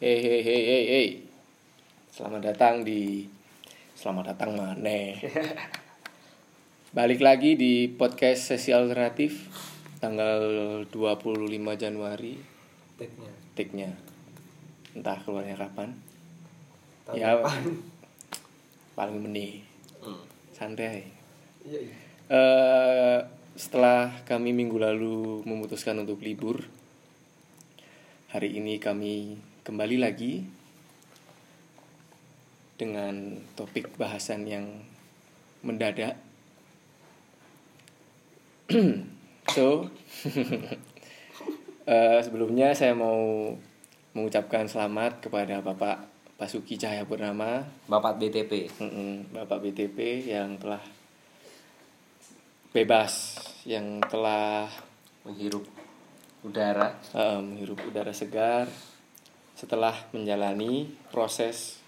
Hei hei hei hei hei. Selamat datang di Selamat datang mana? Balik lagi di podcast sesi alternatif tanggal 25 Januari take-nya. Entah keluarnya kapan. Tahun Ya. depan. Paling menit. Santai. Iya, iya. Eh, setelah kami minggu lalu memutuskan untuk libur, hari ini kami kembali lagi dengan topik bahasan yang mendadak. so, eh, sebelumnya saya mau mengucapkan selamat kepada Bapak Basuki Cahayapurnama Bapak BTP. Bapak BTP yang telah bebas, yang telah menghirup udara eh, menghirup udara segar setelah menjalani proses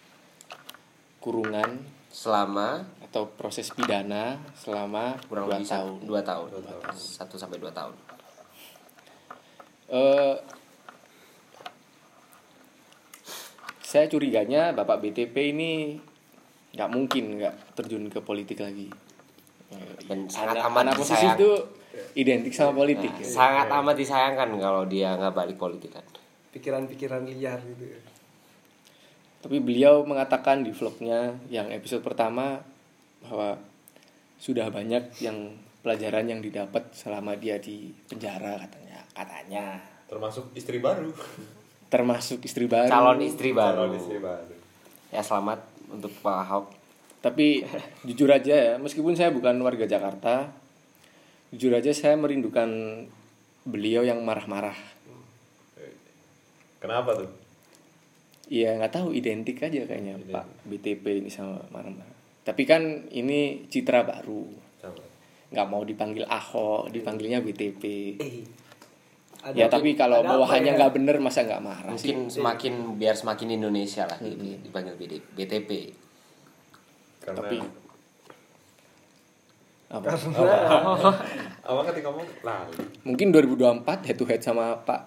kurungan selama atau proses pidana selama kurang dua lebih tahun. satu, dua tahun. Satu sampai dua tahun. Eh, saya curiganya Bapak BTP ini nggak mungkin nggak terjun ke politik lagi. Dan sangat anak, amat anak posisi disayang. itu identik sama politik. Nah, ya. sangat amat disayangkan kalau dia nggak balik politik kan. Pikiran-pikiran liar gitu ya. Tapi beliau mengatakan di vlognya yang episode pertama bahwa sudah banyak yang pelajaran yang didapat selama dia di penjara katanya katanya termasuk istri baru termasuk istri baru Calon istri baru. calon istri baru Ya selamat untuk Pak Ahok. tapi jujur aja ya meskipun saya bukan warga Jakarta jujur aja saya merindukan beliau yang marah-marah kenapa tuh? Iya nggak tahu identik aja kayaknya Identik. Pak BTP ini sama marah-marah tapi kan ini citra baru. Nggak mau dipanggil Ahok dipanggilnya BTP Eh. Ada ya tapi kalau ada apa bawahannya ya? nggak bener masa nggak marah sih? Mungkin semakin biar semakin Indonesia lah di- dipanggil BTP. karena Tapi apa? apa ketika ngomong? Lalu mungkin 2024 head to head sama Pak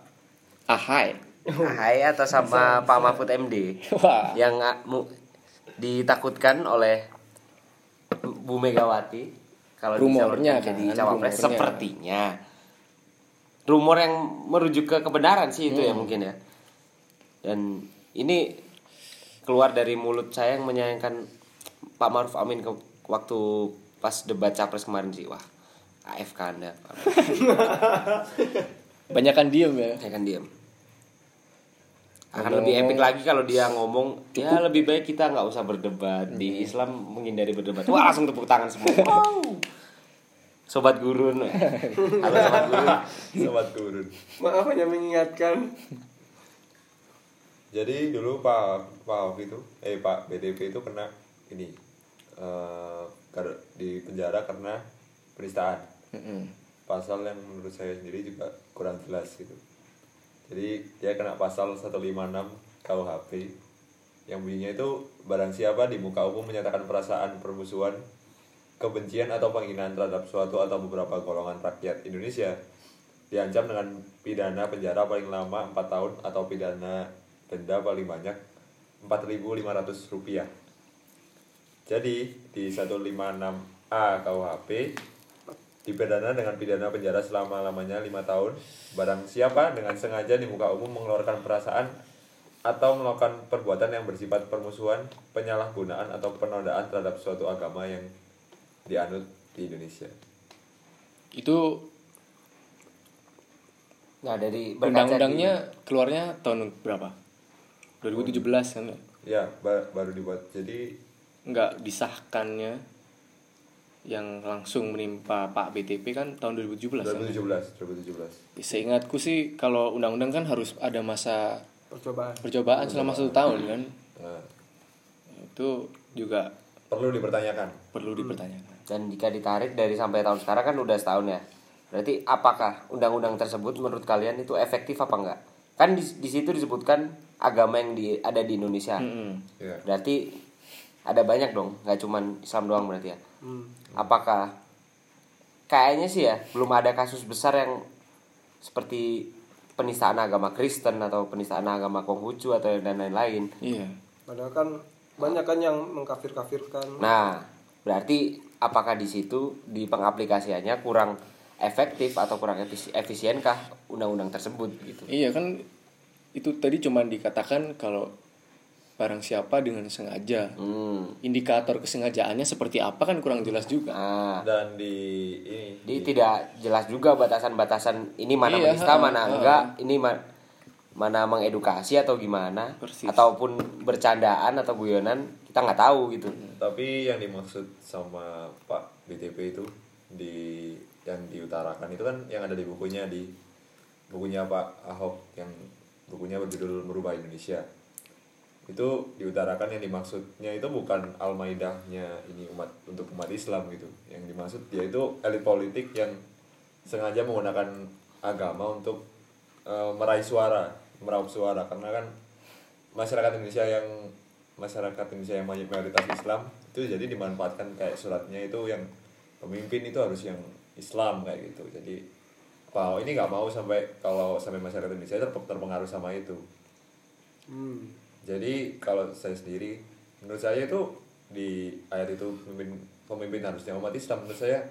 Ahai Hai atau sama Pak Mahfud MD wah. Yang ah, mu- ditakutkan oleh Bu Megawati kalau Rumornya bisa jadi kan, cawapres. rumornya. sepertinya. Rumor yang merujuk ke kebenaran sih itu ya Hmm. mungkin ya. Dan ini keluar dari mulut saya yang menyayangkan Pak Maruf Amin ke waktu pas debat capres kemarin sih. Wah AFK anda Pak. banyakan diem ya. Saya kan diam akan Ngomong- lebih epic lagi kalau dia ngomong ya lebih baik kita nggak usah berdebat. Di Islam menghindari berdebat. Wah langsung tepuk tangan semua. Wow. Sobat gurun. Halo sobat gurun. Sobat gurun. Maaf hanya mengingatkan. jadi dulu pak pak Ahok itu eh pak BTP itu kena ini eh, kar- di penjara karena penistaan. Pasal yang menurut saya sendiri juga kurang jelas gitu jadi dia kena pasal 156 KUHP yang bunyinya itu barang siapa di muka umum menyatakan perasaan permusuhan kebencian atau penghinaan terhadap suatu atau beberapa golongan rakyat Indonesia diancam dengan pidana penjara paling lama 4 tahun atau pidana denda paling banyak 4.500 rupiah. Jadi di 156A KUHP dipidana dengan pidana penjara selama-lamanya lima tahun barang siapa dengan sengaja di muka umum mengeluarkan perasaan atau melakukan perbuatan yang bersifat permusuhan, penyalahgunaan atau penodaan terhadap suatu agama yang dianut di Indonesia. itu nah dari undang-undangnya keluarnya tahun berapa 2017 kan ya? Ya, ba- baru dibuat. Jadi nggak disahkannya yang langsung menimpa Pak BTP kan tahun 2017 kan? 2017, 2017. Seingatku sih kalau undang-undang kan harus ada masa Percobaan. percobaan selama satu tahun kan Nah, itu juga perlu dipertanyakan. perlu dipertanyakan dan jika ditarik dari sampai tahun sekarang kan udah setahun ya berarti apakah undang-undang tersebut menurut kalian itu efektif apa enggak kan di, di situ disebutkan agama yang di, ada di Indonesia Mm-mm. Ya. berarti ada banyak dong nggak cuman Islam doang berarti ya Hmm. Apakah kayaknya sih ya belum ada kasus besar yang seperti penistaan agama Kristen atau penistaan agama Konghucu atau dan lain-lain. Iya. Padahal kan banyak kan yang mengkafir-kafirkan. Nah, berarti apakah di situ di pengaplikasiannya kurang efektif atau kurang efisi- efisienkah undang-undang tersebut gitu? Iya kan itu tadi cuma dikatakan kalau barang siapa dengan sengaja. Hmm. Indikator kesengajaannya seperti apa kan kurang jelas juga. Nah, dan di ini Jadi tidak jelas juga batasan-batasan ini mana Iya, menista, ha, mana ha. enggak, ini ma- mana mengedukasi atau gimana, Persis. ataupun bercandaan atau guyonan kita nggak tahu gitu. tapi yang dimaksud sama Pak BTP itu di yang diutarakan itu kan yang ada di bukunya di bukunya Pak Ahok yang bukunya berjudul Merubah Indonesia itu diutarakan yang dimaksudnya itu bukan al-maidahnya ini umat untuk umat Islam gitu. Yang dimaksud dia itu elit politik yang sengaja menggunakan agama untuk eh, meraih suara meraup suara. Karena kan masyarakat Indonesia yang masyarakat Indonesia yang mayoritas Islam itu jadi dimanfaatkan kayak suratnya itu yang pemimpin itu harus yang Islam kayak gitu. Jadi Pak ini nggak mau sampai kalau sampai masyarakat Indonesia ter- terpengaruh sama itu. Hmm. Jadi kalau saya sendiri menurut saya itu di ayat itu pemimpin pemimpin harusnya umat Islam menurut saya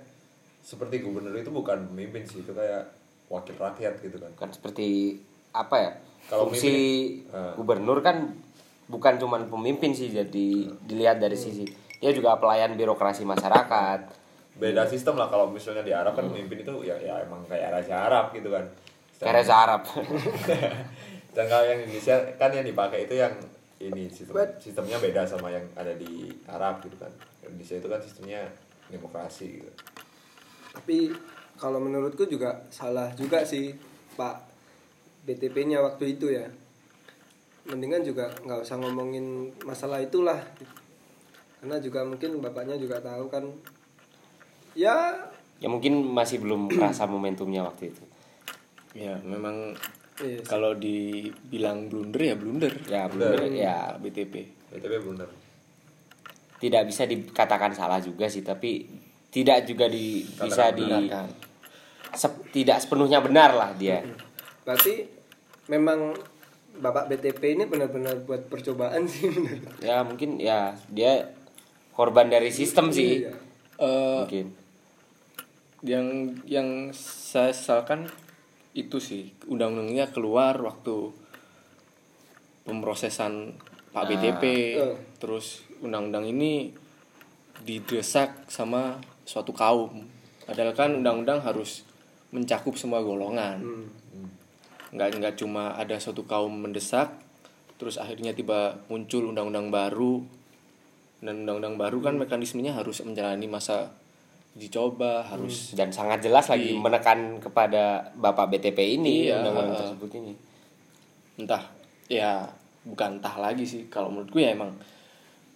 seperti gubernur itu bukan pemimpin sih itu kayak wakil rakyat gitu kan Kan seperti apa ya? Kalau fungsi mimpin- Ah. gubernur kan bukan cuman pemimpin sih, jadi dilihat dari sisi dia juga pelayan birokrasi masyarakat. beda sistem lah kalau misalnya di Arab kan pemimpin itu ya ya emang kayak raja Arab gitu kan Kayak Reza Arab. dan kalau yang Indonesia kan yang dipakai itu yang ini sistem sistemnya beda sama yang ada di Arab gitu kan Indonesia itu kan sistemnya demokrasi gitu Tapi kalau menurutku juga salah juga sih Pak BTP-nya waktu itu ya. Mendingan juga nggak usah ngomongin masalah itulah. Karena juga mungkin bapaknya juga tahu kan. Ya, ya mungkin masih belum kerasa momentumnya waktu itu. Ya memang iya sih. kalau dibilang blunder ya blunder. Ya benar ya BTP. BTP bener tidak bisa dikatakan salah juga sih, tapi tidak juga di bisa di sep- tidak sepenuhnya benar lah dia. Berarti memang Bapak BTP ini benar-benar buat percobaan sih benar. Ya mungkin ya dia korban dari sistem sih. Iya. Eh, Mungkin. yang yang saya sesalkan itu sih undang-undangnya keluar waktu pemrosesan Pak Ah. BTP Eh. terus undang-undang ini didesak sama suatu kaum padahal kan undang-undang harus mencakup semua golongan Hmm. nggak nggak cuma ada suatu kaum mendesak terus akhirnya tiba muncul undang-undang baru dan undang-undang baru kan mekanismenya harus menjalani masa dicoba harus dan sangat jelas lagi Di- menekan kepada Bapak BTP ini Iya, undang-undang heeh. tersebut ini. entah ya bukan entah lagi sih kalau menurutku ya emang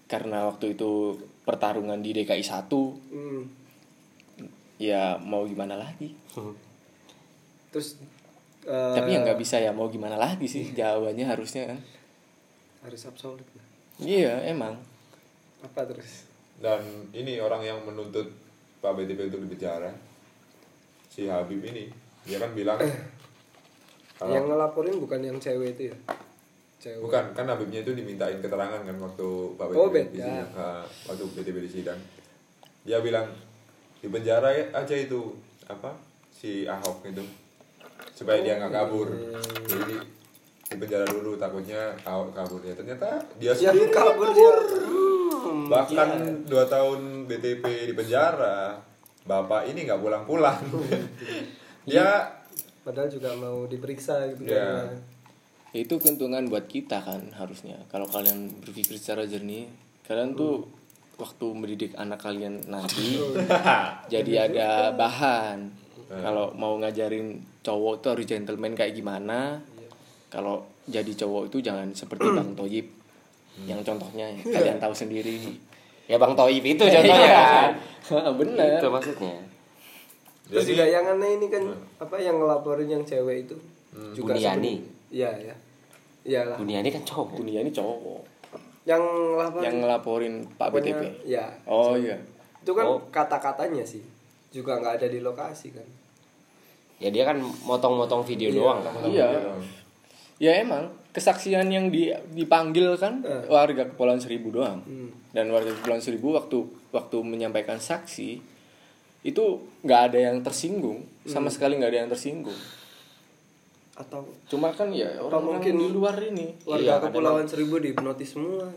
karena waktu itu pertarungan di DKI 1 Hmm. ya mau gimana lagi Terus eh, tapi ya nggak bisa ya mau gimana lagi sih jawabannya harusnya kan harus absolut. iya emang Apa terus? dan ini orang yang menuntut Pak BTP untuk dipenjara si Habib ini dia kan bilang kalau Yang ngelaporin bukan yang cewek itu ya? Cewek. bukan kan Habibnya itu dimintain keterangan kan waktu Pak BTP Oh, di sidang Ah, waktu BTP di sidang dia bilang di penjara aja itu apa si Ahok itu supaya dia nggak kabur jadi di, penjara dulu takutnya kabur ya ternyata dia Ya sendiri kabur dia. bahkan dua tahun BTP di penjara bapak ini nggak pulang-pulang. Dia Padahal juga mau diperiksa gitu. Ya. kan. Ya, itu keuntungan buat kita kan harusnya. Kalau kalian berpikir secara jernih kalian tuh waktu mendidik anak kalian nanti jadi ada bahan. Kalau mau ngajarin cowok tuh harus gentleman kayak gimana kalau jadi cowok itu jangan seperti bang Toyib yang contohnya ya, kalian tahu sendiri Ya Bang Toib itu contohnya kan. bener Itu maksudnya. Terus Jadi- juga yang aneh ini kan apa yang ngelaporin yang cewek itu juga Buniani. sebelum- Iya ya. Iyalah. Buniani kan cowok. dunia ini cowok Yang ngelaporin yang ngelaporin Pak BTP Ya. oh iya Itu kan Oh. kata-katanya sih juga nggak ada di lokasi kan. ya dia kan motong-motong video doang kan Iya. Ya emang kesaksian yang di, dipanggil kan Eh. warga Kepulauan Seribu doang. Hmm. Dan warga Kepulauan Seribu waktu waktu menyampaikan saksi itu nggak ada yang tersinggung, Hmm. sama sekali nggak ada yang tersinggung. atau Cuma kan ya orang-orang mungkin di luar ini. warga Iya, kepulauan seribu dihipnotis semua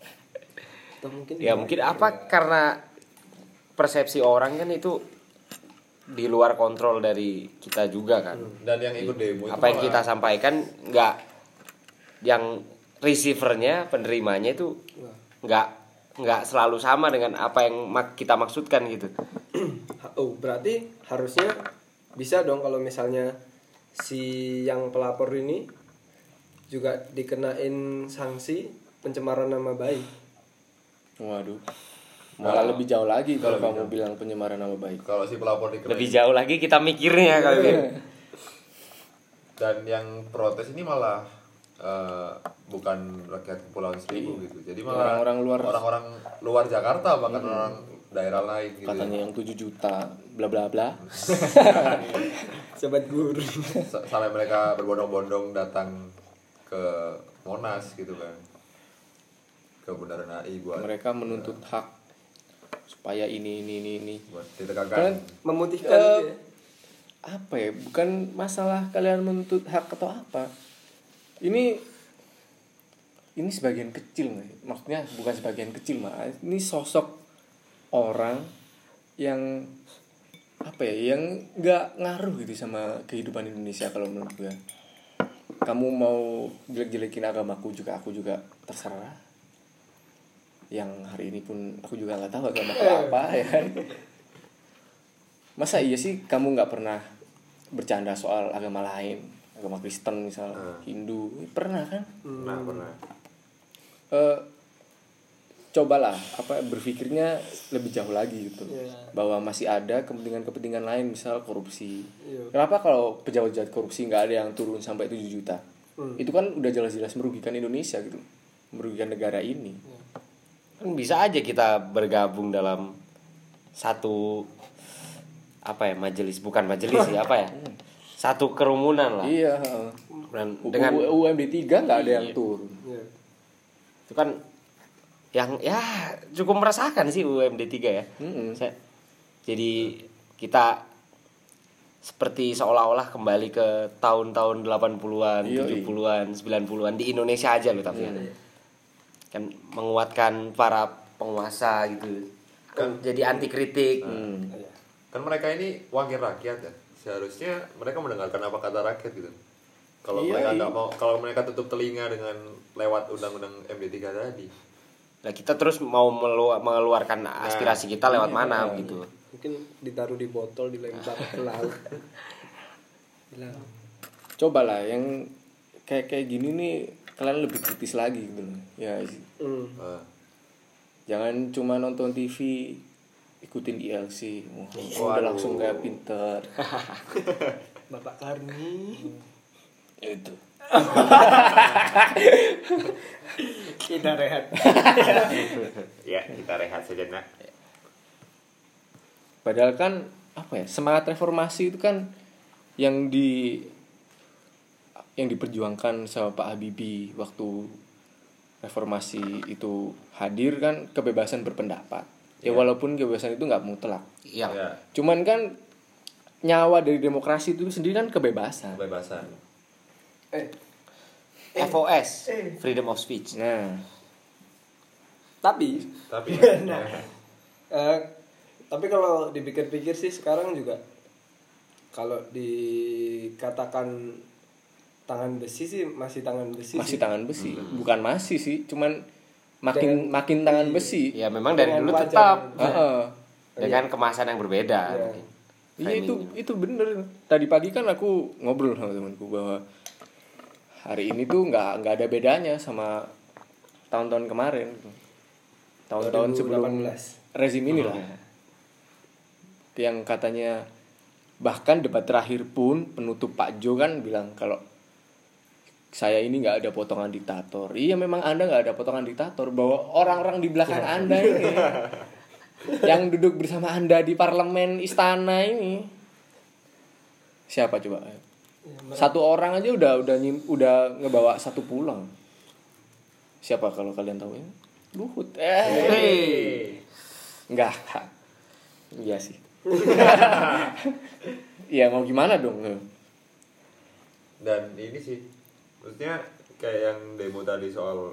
atau mungkin ya mungkin apa karena persepsi orang kan itu di luar kontrol dari kita juga kan. Dan yang ikut demo itu apa yang kita sampaikan nggak yang receivernya penerimanya itu nggak nggak selalu sama dengan apa yang kita maksudkan gitu. Oh berarti harusnya bisa dong kalau misalnya si yang pelapor ini juga dikenain sanksi pencemaran nama baik. Waduh. Malah lebih jauh lagi kalau kamu bilang penyemaran nama baik. kalau si pelapor dikenain lebih jauh lagi kita mikirnya kalau gitu dan yang protes ini malah eh, bukan rakyat kepulauan seribu gitu. Jadi malah Orang-orang luar- orang-orang luar Jakarta bahkan orang daerah lain gitu Katanya yang 7 juta bla bla bla. sobat guru. S- sampai mereka berbondong-bondong datang ke Monas gitu kan. Ke Bundaran HI buat Mereka menuntut hak supaya ini ini ini ini. buat Kalian ditegakkan memutihkan ya. apa ya? Bukan masalah kalian menuntut hak atau apa. Ini ini sebagian kecil sih? maksudnya bukan sebagian kecil mah ini sosok orang yang apa ya? Yang nggak ngaruh gitu sama kehidupan Indonesia kalau menurut gue kamu mau jelek-jelekin agamaku juga aku juga terserah yang hari ini pun aku juga nggak tahu agama apa ya kan? Masa iya sih kamu nggak pernah bercanda soal agama lain? Agama Kristen misal Hindu pernah kan? Nah pernah. Eh, cobalah apa berpikirnya lebih jauh lagi gitu. Iya. bahwa masih ada kepentingan-kepentingan lain misal korupsi. Iya. kenapa kalau pejabat-pejabat korupsi nggak ada yang turun sampai 7 juta? Hmm. itu kan udah jelas-jelas merugikan Indonesia gitu merugikan negara ini kan bisa aja kita bergabung dalam satu apa ya majelis bukan majelis sih apa ya satu kerumunan lah iya dan dengan U- UMD 3 nggak ada yang turun Iya. itu kan yang ya cukup merasakan sih UMD 3 ya Mm-mm. Saya- jadi kita seperti seolah-olah kembali ke tahun-tahun 80-an, Yoi. 70-an, 90-an di Indonesia aja loh tapi ya. Kan menguatkan para penguasa gitu. Kan. Jadi anti kritik Hmm. kan mereka ini wakil rakyat ya. Seharusnya mereka mendengarkan apa kata rakyat gitu. Kalau Iya, mereka iya. nggak mau kalau mereka tutup telinga dengan lewat undang-undang MD 3 tadi. Nah, kita terus mau mengeluarkan aspirasi kita lewat mana gitu. mungkin ditaruh di botol dilempar ke laut. Bilang cobalah yang kayak kayak gini nih kalian lebih kritis lagi gitu loh. Ya. Nah, jangan cuma nonton TV ikutin ILC Wah, udah langsung kayak pinter. Bapak Karni. Itu. Kita rehat. Ya, kita rehat sejenak. padahal kan apa ya semangat reformasi itu kan yang di yang diperjuangkan sama Pak Habibie waktu reformasi itu hadir kan kebebasan berpendapat. Ya walaupun kebebasan itu nggak mutlak. Iya. ya cuman kan nyawa dari demokrasi itu sendiri kan kebebasan. Kebebasan. Eh FOS, freedom of speech. nah. Tapi tapi eh, tapi kalau dipikir-pikir sih sekarang juga kalau dikatakan tangan besi sih masih tangan besi masih sih. tangan besi bukan masih sih cuman makin makin tangan besi Ya memang dari dulu wajar. tetap Heeh. dengan kemasan yang berbeda. Iya. mungkin. Iya itu itu bener. Tadi pagi kan aku ngobrol sama temanku bahwa hari ini tuh nggak nggak ada bedanya sama tahun-tahun kemarin. Tahun-tahun sebelum 2018. rezim ini lah. Yang katanya bahkan debat terakhir pun penutup Pak Jo kan bilang kalau saya ini nggak ada potongan diktator. Iya memang anda nggak ada potongan diktator. Bahwa orang-orang di belakang anda ini. Yang duduk bersama anda di parlemen istana ini. Siapa coba? Ya, satu orang aja udah udah nyim- udah ngebawa satu pulang. Siapa kalau kalian tahu ya? Luhut. Eh. Enggak iya sih. Ya mau gimana dong? Dan ini sih maksudnya kayak yang demo tadi soal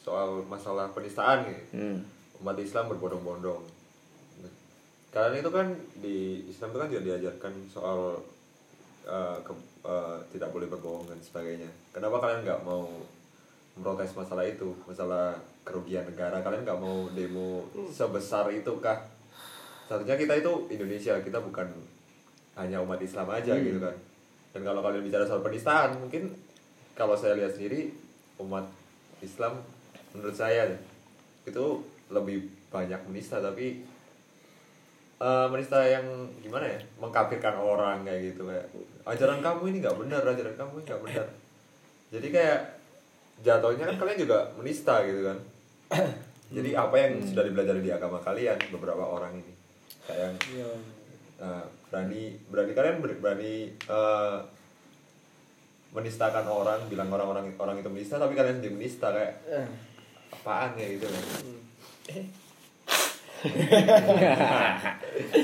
soal masalah penistaan gitu hmm. umat Islam berbondong-bondong. Kalian itu kan di Islam itu kan juga diajarkan soal eh, ke- eh, tidak boleh berbohong dan sebagainya. Kenapa kalian nggak mau memprotes masalah itu? Masalah kerugian negara. Kalian nggak mau demo sebesar itu kah satunya kita itu Indonesia. Kita bukan hanya umat Islam aja gitu kan. Dan kalau kalian bicara soal penistaan mungkin kalau saya lihat sendiri umat Islam menurut saya itu lebih banyak menista tapi eh, menista yang gimana ya mengkafirkan orang kayak gitu kayak ajaran kamu ini nggak benar ajaran kamu ini nggak benar. Jadi kayak jatuhnya kan kalian juga menista gitu kan. Jadi apa yang sudah dipelajari di agama kalian beberapa orang ini? Kayak yang ya. Nah, berani berani kalian ber- berani eh, menistakan orang bilang orang-orang orang itu menista tapi kalian sendiri menista kayak Eh, apaan ya gitu kan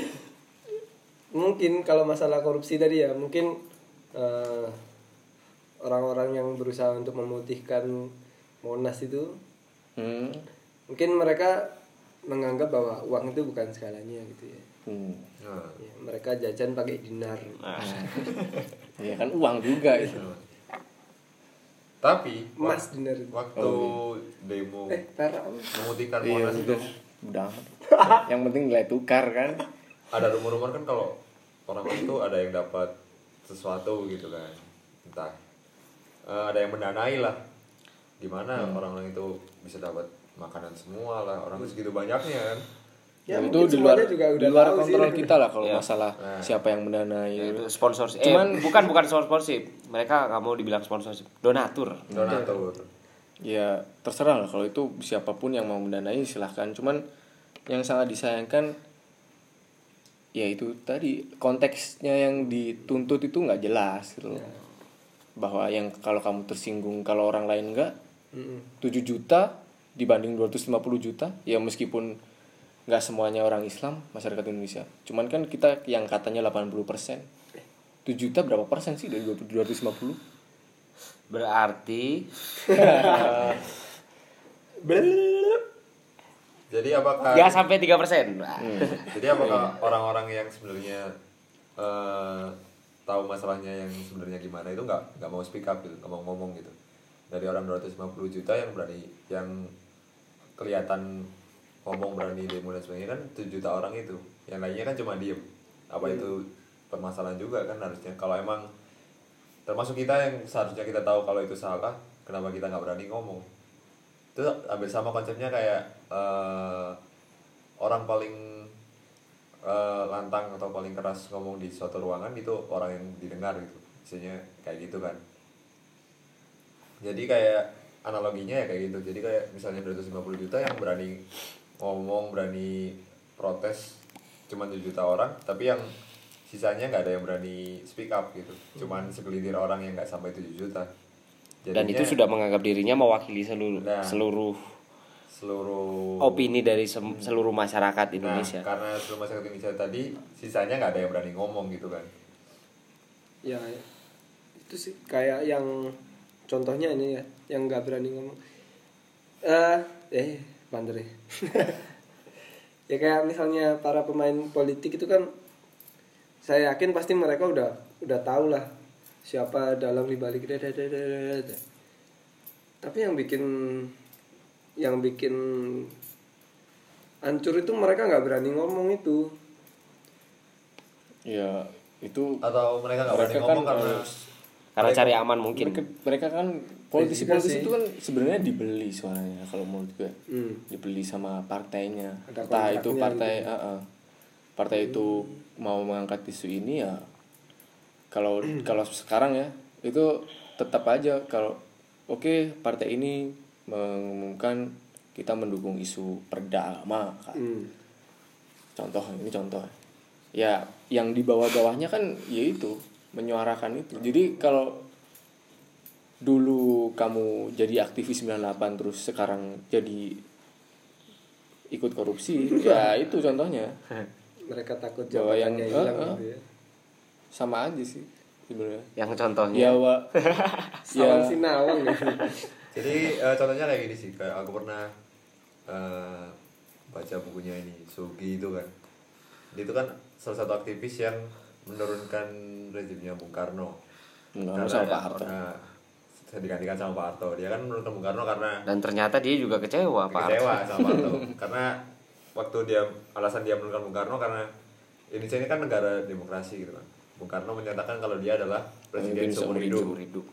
mungkin kalau masalah korupsi tadi ya mungkin eh, orang-orang yang berusaha untuk memutihkan Monas itu Hmm. mungkin mereka menganggap bahwa uang itu bukan segalanya gitu ya. Hmm. nah, Ya, mereka jajan pakai dinar. ya kan uang juga itu tapi Emas dinar. waktu demo Eh, memutihkan iya Monas itu udah. Yang penting nilai tukar kan? Ada rumor-rumor kan kalau orang-orang itu ada yang dapat sesuatu gitu kan. Entah. Eh, ada yang mendanai lah. Gimana orang-orang itu bisa dapat makanan semua lah. Orang segitu banyaknya kan Ya, itu di luar juga di udah luar tahu sih. kontrol kita lah kalau Iya. masalah Nah. siapa yang mendanai Ya, itu sponsorship. Eh, Cuman- bukan bukan sponsorship. Mereka nggak mau dibilang sponsorship. Donatur. donatur ya terserah lah kalau itu siapa pun yang mau mendanai silahkan cuman yang sangat disayangkan ya itu tadi konteksnya yang dituntut itu nggak jelas gitu loh. bahwa yang kalau kamu tersinggung kalau orang lain enggak Mm-mm. 7 juta dibanding 250 juta ya meskipun nggak semuanya orang Islam masyarakat Indonesia. Cuman kan kita yang katanya 80 persen. 7 juta berapa persen sih dari 20 250 Berarti jadi apakah nggak sampai tiga persen. Jadi apakah orang-orang yang sebenarnya eh, tahu masalahnya yang sebenarnya gimana itu nggak nggak mau speak up gitu, nggak mau ngomong gitu. Dari orang 250 juta yang berani yang kelihatan ngomong berani demo dan sebagainya kan 7 juta orang itu. Yang lainnya kan cuma diem. Apa itu permasalahan juga kan harusnya kalau emang termasuk kita yang seharusnya kita tahu kalau itu salah, kenapa kita nggak berani ngomong? Itu hampir sama konsepnya kayak eh, orang paling eh, lantang atau paling keras ngomong di suatu ruangan itu orang yang didengar gitu misalnya kayak gitu kan jadi kayak analoginya ya kayak gitu jadi kayak misalnya 250 juta yang berani ngomong berani protes cuma 7 juta orang tapi yang sisanya nggak ada yang berani speak up gitu cuman segelintir orang yang nggak sampai 7 juta Dan itu Jadinya sudah menganggap dirinya mewakili seluruh Nah. seluruh seluruh opini dari sem- seluruh masyarakat Indonesia. Nah, karena seluruh masyarakat Indonesia tadi sisanya nggak ada yang berani ngomong gitu kan. Ya, itu sih kayak yang contohnya ini ya, yang nggak berani ngomong. Eh, eh, bandel ya. ya kayak misalnya para pemain politik itu kan saya yakin pasti mereka udah udah tahu lah siapa dalam dibalik dadadadadada. tapi yang bikin yang bikin hancur itu mereka nggak berani ngomong itu ya itu Atau mereka nggak berani Mereka kan ngomong karena harus- Karena cari aman mungkin. mereka, mereka kan politisi-politisi itu kan sebenarnya dibeli suaranya kalau menurut gue Hmm. dibeli sama partainya Ada entah itu partai ah, ah. partai itu mau mengangkat isu ini ya kalau kalau sekarang ya itu tetap aja kalau oke partai ini mengumumkan kita mendukung isu perda agama Kak. Hmm. contoh ini contoh ya yang di bawah-bawahnya kan ya itu menyuarakan itu. Jadi kalau dulu kamu jadi aktivis 98 terus sekarang jadi ikut korupsi, ya itu contohnya. mereka takut Bahwa yang- jabatannya hilang eh. gitu ya Sama aja sih sebenarnya. Yang contohnya Ya, wa, ya sinawang ya Jadi eh, contohnya kayak gini sih, kayak aku pernah eh, baca bukunya ini Sugi itu kan. Dia itu kan salah satu aktivis yang menurunkan rezimnya Bung Karno. Enggak, sama Pak Harto. Nah, digantikan sama Pak Harto. Dia kan menurunkan Bung Karno karena dan ternyata dia juga kecewa Pak Harto. kecewa sama Pak Harto. karena waktu dia alasan dia menurunkan Bung Karno karena Indonesia ini kan negara demokrasi gitu kan. Bung Karno menyatakan kalau dia adalah presiden seumur hidup. Seumur hidup.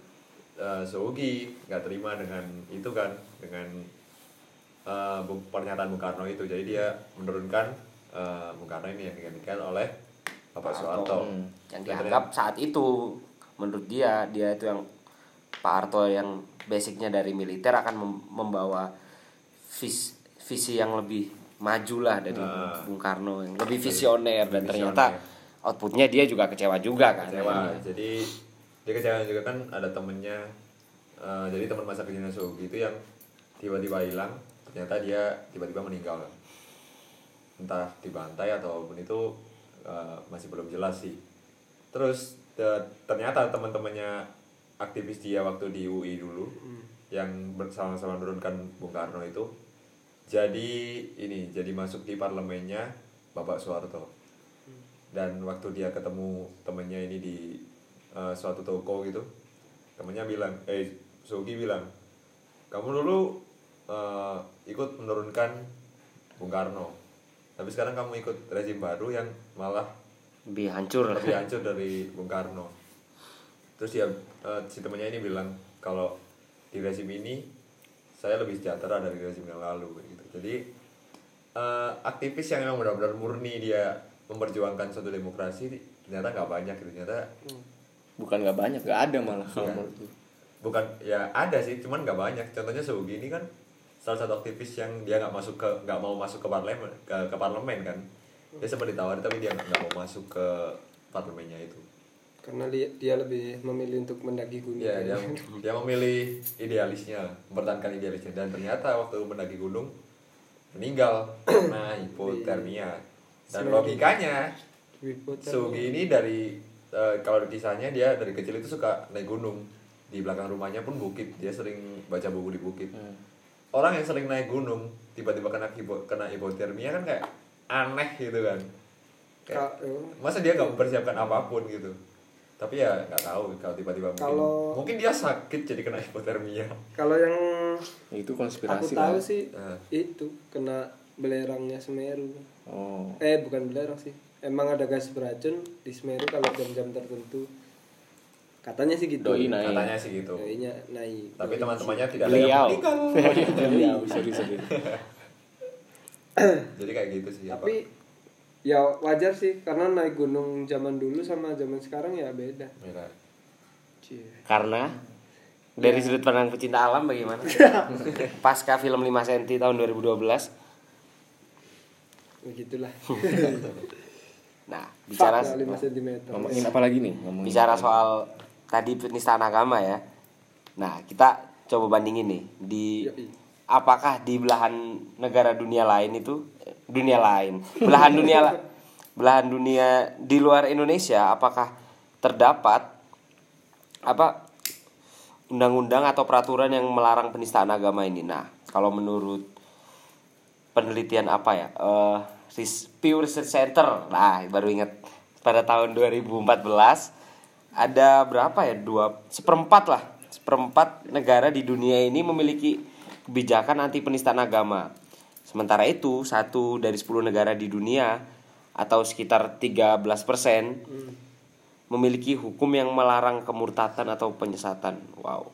uh, Sugi nggak terima dengan itu kan dengan uh, pernyataan Bung Karno itu jadi dia menurunkan uh, Bung Karno ini yang digantikan oleh Bapak Soeharto Hmm. yang dianggap saat itu menurut dia dia itu yang Pak Harto yang basicnya dari militer akan mem- membawa vis- visi yang lebih maju lah dari Nah. Bung Karno yang lebih visioner. Dan Visioner. ternyata outputnya dia juga kecewa juga kan. Kecewa. Jadi dia kecewa juga kan ada temennya uh, jadi teman masa kecilnya Sugi itu yang tiba-tiba hilang ternyata dia tiba-tiba meninggal. Entah dibantai ataupun itu uh, masih belum jelas sih. Terus te- ternyata teman-temannya aktivis dia waktu di UI dulu yang bersama-sama menurunkan Bung Karno itu jadi ini jadi masuk di parlemennya Bapak Soeharto. Dan waktu dia ketemu temennya ini di uh, suatu toko gitu temennya bilang eh Sugi bilang kamu dulu uh, ikut menurunkan Bung Karno tapi sekarang kamu ikut rezim baru yang malah lebih hancur lebih hancur dari Bung Karno terus dia eh, si temannya ini bilang kalau di rezim ini saya lebih sejahtera dari rezim yang lalu gitu. Jadi eh, aktivis yang memang benar-benar murni dia memperjuangkan suatu demokrasi ternyata nggak banyak gitu. Ternyata bukan nggak banyak, nggak ada malah kalau Iya. bukan ya ada sih cuman nggak banyak. Contohnya Sugi ini kan salah satu aktivis yang dia nggak masuk ke nggak mau masuk ke parlemen ke, ke parlemen kan. Dia sempat ditawari tapi dia nggak mau masuk ke parlemennya itu karena dia, dia lebih memilih untuk mendaki gunung. Ya dia dia memilih idealisnya mempertahankan idealisnya. Dan ternyata waktu mendaki gunung meninggal karena hipotermia. Dan logikanya. Sugi ini dari eh, kalau kisahnya dia dari kecil itu suka naik gunung. Di belakang rumahnya pun bukit dia sering baca buku di bukit. Hmm. orang yang sering naik gunung tiba-tiba kena hipo, kena hipotermia kan kayak aneh gitu kan. Kayak, Ka- masa dia nggak mempersiapkan apa pun gitu tapi ya nggak tahu kalau tiba-tiba mungkin Kalau- mungkin dia sakit jadi kena hipotermia kalau yang Ya, itu aku konspirasi tahu lah. sih Nah. itu kena belerangnya Semeru Oh. eh bukan belerang sih emang ada gas beracun di Semeru kalau jam-jam tertentu katanya sih gitu Doi naik. katanya sih gitu doinya naik tapi Doi. teman-temannya tidak ada yang meninggal sorry sorry. jadi kayak gitu sih apa tapi ya wajar sih karena naik gunung zaman dulu sama zaman sekarang ya beda. Mira. Cie. karena dari sudut pandang pecinta alam bagaimana? Pasca film 5 cm tahun 2012 begitulah nah bicara Fakta 5 cm Ngomongin apa lagi nih? Ngomongin bicara soal tadi penistaan agama ya. Nah kita coba bandingin nih. Di Yoi. apakah di belahan negara dunia lain itu dunia lain. Belahan dunia la- belahan dunia di luar Indonesia apakah terdapat apa undang-undang atau peraturan yang melarang penistaan agama ini? Nah kalau menurut penelitian apa ya? Ris- Pew Research Center. Nah baru ingat pada tahun 2014 ada berapa ya? Dua seperempat lah. Seperempat negara di dunia ini memiliki kebijakan anti penistaan agama sementara itu satu dari 10 negara di dunia atau sekitar 13% memiliki hukum yang melarang kemurtatan atau penyesatan. Wow.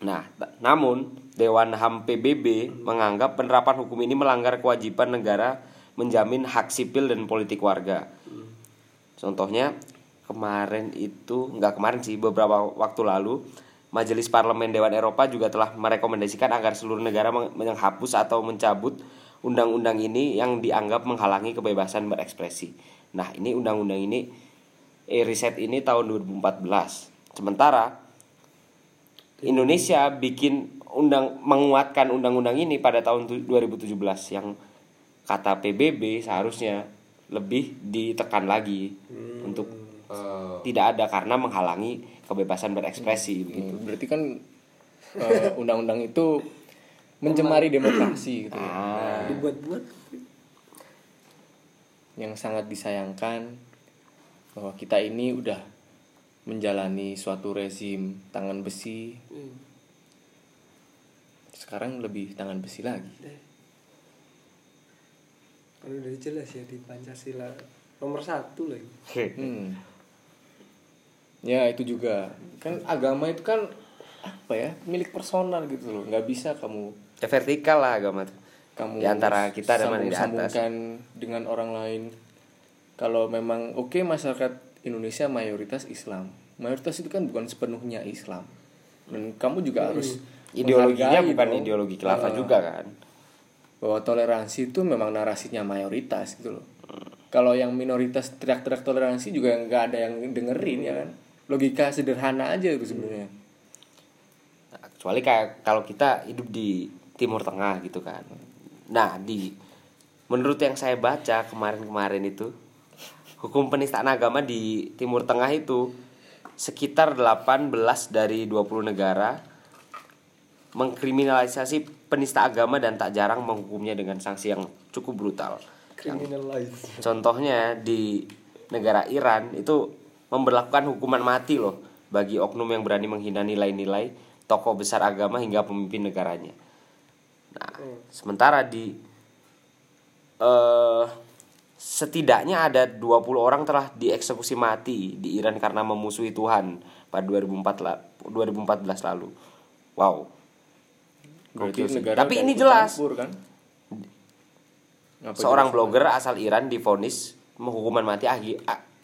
Nah, namun Dewan HAM PBB menganggap penerapan hukum ini melanggar kewajiban negara menjamin hak sipil dan politik warga. Contohnya kemarin itu nggak kemarin sih beberapa waktu lalu Majelis Parlemen Dewan Eropa juga telah merekomendasikan agar seluruh negara meng- menghapus atau mencabut undang-undang ini yang dianggap menghalangi kebebasan berekspresi. Nah, ini undang-undang ini eh, riset ini tahun 2014. Sementara Indonesia bikin undang menguatkan undang-undang ini pada tahun tu- 2017 yang kata PBB seharusnya lebih ditekan lagi untuk Eh, tidak ada karena menghalangi kebebasan berekspresi. Hmm, berarti kan eh, undang-undang itu mencemari demokrasi gitu ya. Ah. dibuat-buat yang sangat disayangkan bahwa kita ini udah menjalani suatu rezim tangan besi Hmm. sekarang lebih tangan besi lagi kan udah jelas ya di Pancasila nomor satu lagi hmm. Ya itu juga. Kan agama itu kan apa ya milik personal gitu loh. Nggak bisa kamu Ya vertikal lah agama tuh. kamu Di antara kita dan di atas. sambung-sambungkan dengan orang lain. Kalau memang oke masyarakat Indonesia mayoritas Islam. Mayoritas itu kan bukan sepenuhnya Islam. Dan kamu juga harus Ideologinya menghargai bukan dong. ideologi khilafah Ah, juga kan. bahwa toleransi itu memang narasinya mayoritas gitu loh. Kalau yang minoritas teriak-teriak toleransi juga nggak ada yang dengerin ya kan logika sederhana aja itu sebenarnya Nah, kecuali kayak kalau kita hidup di Timur Tengah gitu kan. Nah, di menurut yang saya baca kemarin-kemarin itu hukum penistaan agama di Timur Tengah itu sekitar 18 dari 20 negara mengkriminalisasi penista agama dan tak jarang menghukumnya dengan sanksi yang cukup brutal. criminalize Contohnya di negara Iran itu memberlakukan hukuman mati loh bagi oknum yang berani menghina nilai-nilai tokoh besar agama hingga pemimpin negaranya. Nah, sementara di eh setidaknya ada 20 orang telah dieksekusi mati di Iran karena memusuhi Tuhan pada 2004 la- 2014 lalu. Wow. Tapi ini jelas. campur, kan Seorang jelas? blogger asal Iran divonis hukuman mati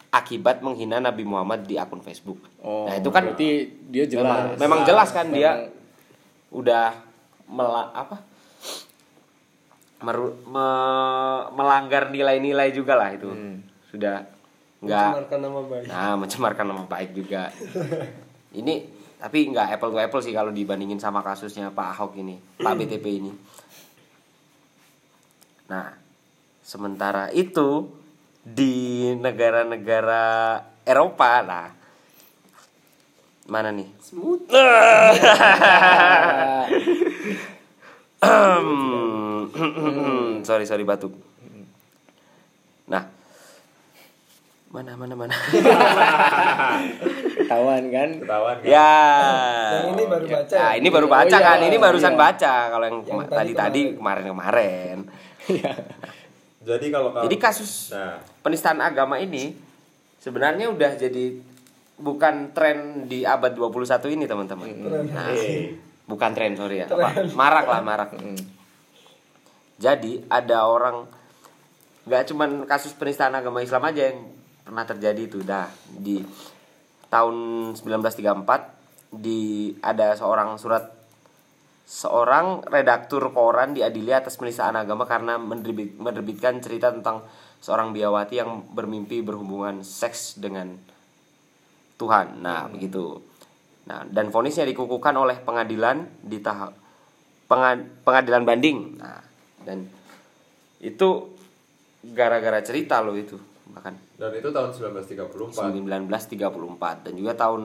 akibat menghina Nabi Muhammad di akun Facebook. Oh, nah, itu kan berarti dia jelas. memang, memang jelas kan dia udah mela apa? Meru- me- melanggar nilai-nilai juga lah itu. Hmm. Sudah nggak mencemarkan nama baik Nah, mencemarkan nama baik juga. ini tapi nggak apple to apple sih kalau dibandingin sama kasusnya Pak Ahok ini, Pak BTP ini. Nah, sementara itu di negara-negara Eropa lah. Mana nih? smooth sorry sorry batuk. Nah, mana mana mana. ketahuan kan ketahuan kan? ya. yang ini baru baca Nah, ya? ini baru Oh, baca iya, kan. Ini barusan iya. baca. Kalau yang, Yang kema- tadi tadi-tadi kemarin-kemarin. Jadi kalau Jadi kasus nah penistaan agama ini sebenarnya udah jadi bukan tren di abad 21 ini, teman-teman. Nah, eh, bukan tren, sorry ya. Apa? Marak lah, marak. Jadi ada orang nggak cuman kasus penistaan agama Islam aja yang pernah terjadi itu dah di tahun 1934 di ada seorang surat seorang redaktur koran diadili atas penistaan agama karena menerbit- menerbitkan cerita tentang seorang biawati yang bermimpi berhubungan seks dengan Tuhan. Nah, begitu. Nah, dan vonisnya dikukuhkan oleh pengadilan di tahap penga- pengadilan banding. Nah, dan itu gara-gara cerita loh itu bahkan dan itu tahun 1934 1934 dan juga tahun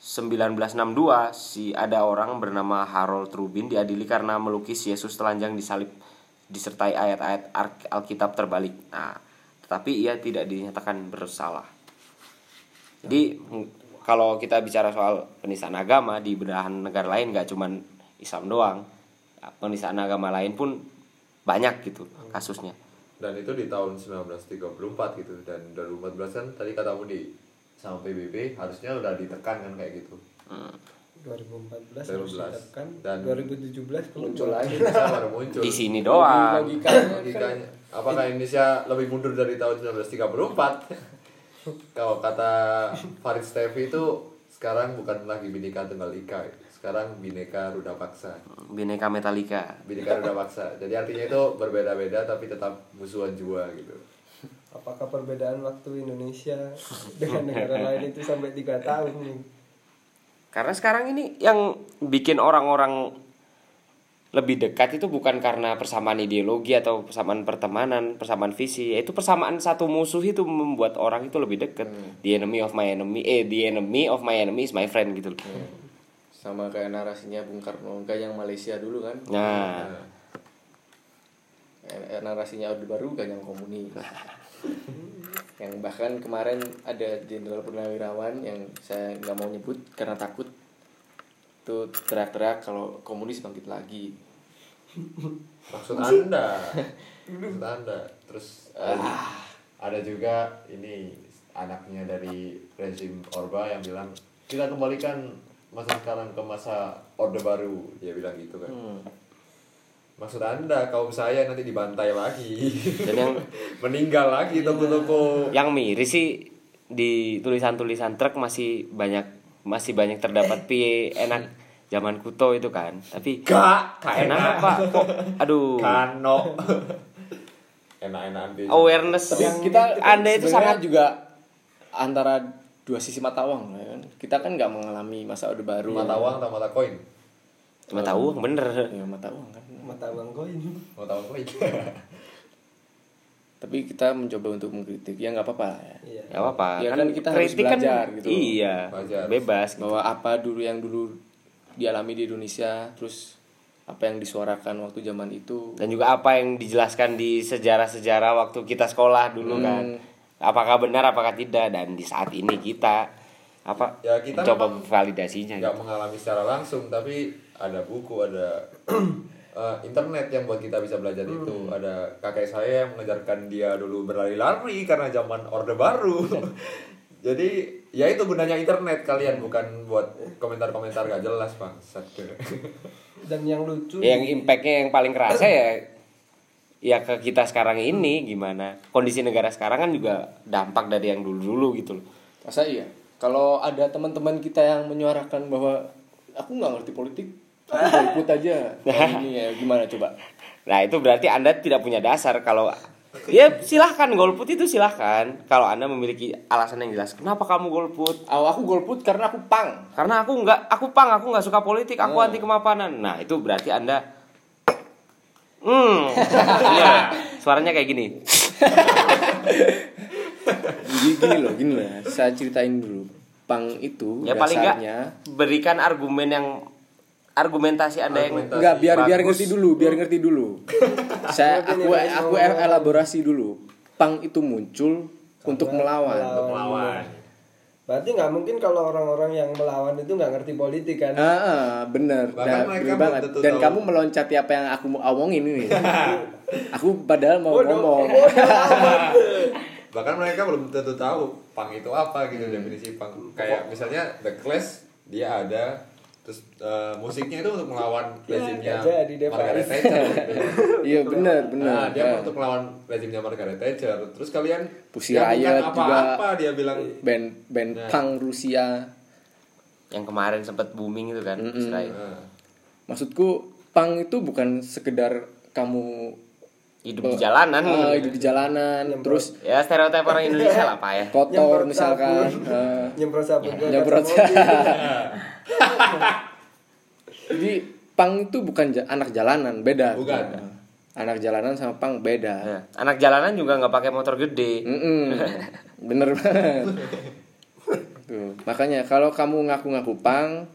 1962 si ada orang bernama Harold Rubin diadili karena melukis Yesus telanjang disalib disertai ayat-ayat Alkitab terbalik. Nah, tetapi ia tidak dinyatakan bersalah. Jadi kalau kita bicara soal penistaan agama di belahan negara lain nggak cuman Islam doang, penistaan agama lain pun banyak gitu kasusnya. dan itu di tahun 1934 gitu dan 2014 kan tadi katamu di sama PBB harusnya udah ditekan kan kayak gitu. 2014 harus 2014. ditekan. Dan- 2017 keluar muncul lagi Indonesia baru muncul. Di sini doang. logikanya logikanya. Apakah Indonesia lebih mundur dari tahun 1934 kalau kata Farid Stevi itu sekarang bukan lagi Bhinneka Tunggal Ika sekarang Bhinneka Ruda Paksa Bineka Metallica. Bhinneka Ruda Paksa jadi artinya itu berbeda-beda tapi tetap musuhan jua gitu apakah perbedaan waktu Indonesia dengan negara lain itu sampai tiga tahun nih? Karena sekarang ini yang bikin orang-orang lebih dekat itu bukan karena persamaan ideologi atau persamaan pertemanan, persamaan visi, yaitu persamaan satu musuh itu membuat orang itu lebih dekat. The enemy of my enemy, eh the enemy of my enemy is my friend gitu. loh. sama kayak narasinya Bung Karno yang Malaysia dulu kan? Nah, Eh, narasinya Orde Baru ganyang komunis yang bahkan kemarin ada jenderal purnawirawan yang saya nggak mau nyebut karena takut. Tuh teriak-teriak kalau komunis bangkit lagi. Maksud anda? Maksud anda. Terus eh, ada juga ini anaknya dari rezim Orba yang bilang kita kembalikan masa sekarang ke masa orde baru. Dia bilang gitu kan maksud anda kaum saya nanti dibantai lagi. Dan yang meninggal lagi toko-toko. Yang miris sih di tulisan-tulisan truk masih banyak masih banyak terdapat pi enak zaman kuto itu kan. Tapi gak enak. Pak. Kok aduh. kano enak-enakan dia awareness tapi yang kita anda itu sangat juga antara dua sisi mata uang ya kan? Kita kan nggak mengalami masa orde baru mata uang atau mata koin mata uang bener. ya mata uang kan. Mata uang koin. Mata uang koin. Tapi kita mencoba untuk mengkritik. Ya nggak apa-apa lah ya. Iya. Gak apa-apa. Ya kan kita harus kritik belajar gitu. Iya Belajar. Bebas gitu. bahwa apa dulu yang dulu dialami di Indonesia terus apa yang disuarakan waktu zaman itu. Dan juga apa yang dijelaskan di sejarah-sejarah waktu kita sekolah dulu Hmm. kan. Apakah benar apakah tidak. Dan di saat ini kita apa Ya, kita coba validasinya nggak mengalami secara langsung tapi ada buku ada eh, internet yang buat kita bisa belajar itu. Ada kakek saya yang mengajarkan dia dulu berlari-lari karena zaman orde baru. Jadi ya itu gunanya internet kalian bukan buat komentar-komentar gak jelas bang dan yang lucu yang impactnya yang paling kerasa ya ya ke kita sekarang ini gimana? Kondisi negara sekarang kan juga dampak dari yang dulu dulu gitu loh. Masa iya? Kalau ada teman-teman kita yang menyuarakan bahwa aku nggak ngerti politik golput aja. Ini ya gimana coba? Nah itu berarti anda tidak punya dasar kalau ya silahkan golput itu silahkan. Kalau anda memiliki alasan yang jelas kenapa kamu golput oh, aku golput karena aku pang karena aku nggak aku pang aku nggak suka politik aku anti kemapanan. Nah itu berarti anda hmm. Iya suaranya kayak gini. Gini loh, gini loh. ya. Saya ceritain dulu. Pang itu ya paling nggak dasarnya berikan argumen yang argumentasi anda yang Argumentasi. Enggak, biar biar bagus. ngerti dulu, biar ngerti dulu. Saya aku aku elaborasi dulu. Pang itu muncul untuk melawan. melawan. melawan berarti nggak mungkin kalau orang-orang yang melawan itu nggak ngerti politik kan Ah, ah, bener. Bahkan Nah, mereka bener belum banget. Dan tahu. kamu meloncati apa yang aku mau omongin ini. aku padahal mau Bodoh. ngomong. bahkan mereka belum tentu tahu pang itu apa gitu Hmm. definisi pang kayak misalnya the clash dia ada terus eh, musiknya itu untuk melawan Ya, rezimnya deh, Pak. Margaret Thatcher gitu. Iya bener Nah, bener. dia Ya. untuk melawan rezimnya Margaret Thatcher. Terus kalian Pussy ya, bukan Riot juga. apa-apa dia bilang. Band band Nah. pang Rusia. yang kemarin sempat booming itu kan Mm-mm. Israel. Nah, Maksudku pang itu bukan sekedar kamu hidup di jalanan ah, hidup di jalanan terus ya stereotip orang Indonesia lah pak ya kotor Nyemprot misalkan sabun. eh, nyemprot sabun nyemprot kaca mobil. Jadi pang itu bukan ja- anak jalanan beda Bukan. Eh, anak jalanan sama pang beda Ya, anak jalanan juga nggak pakai motor gede Mm-mm. bener banget Tuh. makanya kalau kamu ngaku-ngaku pang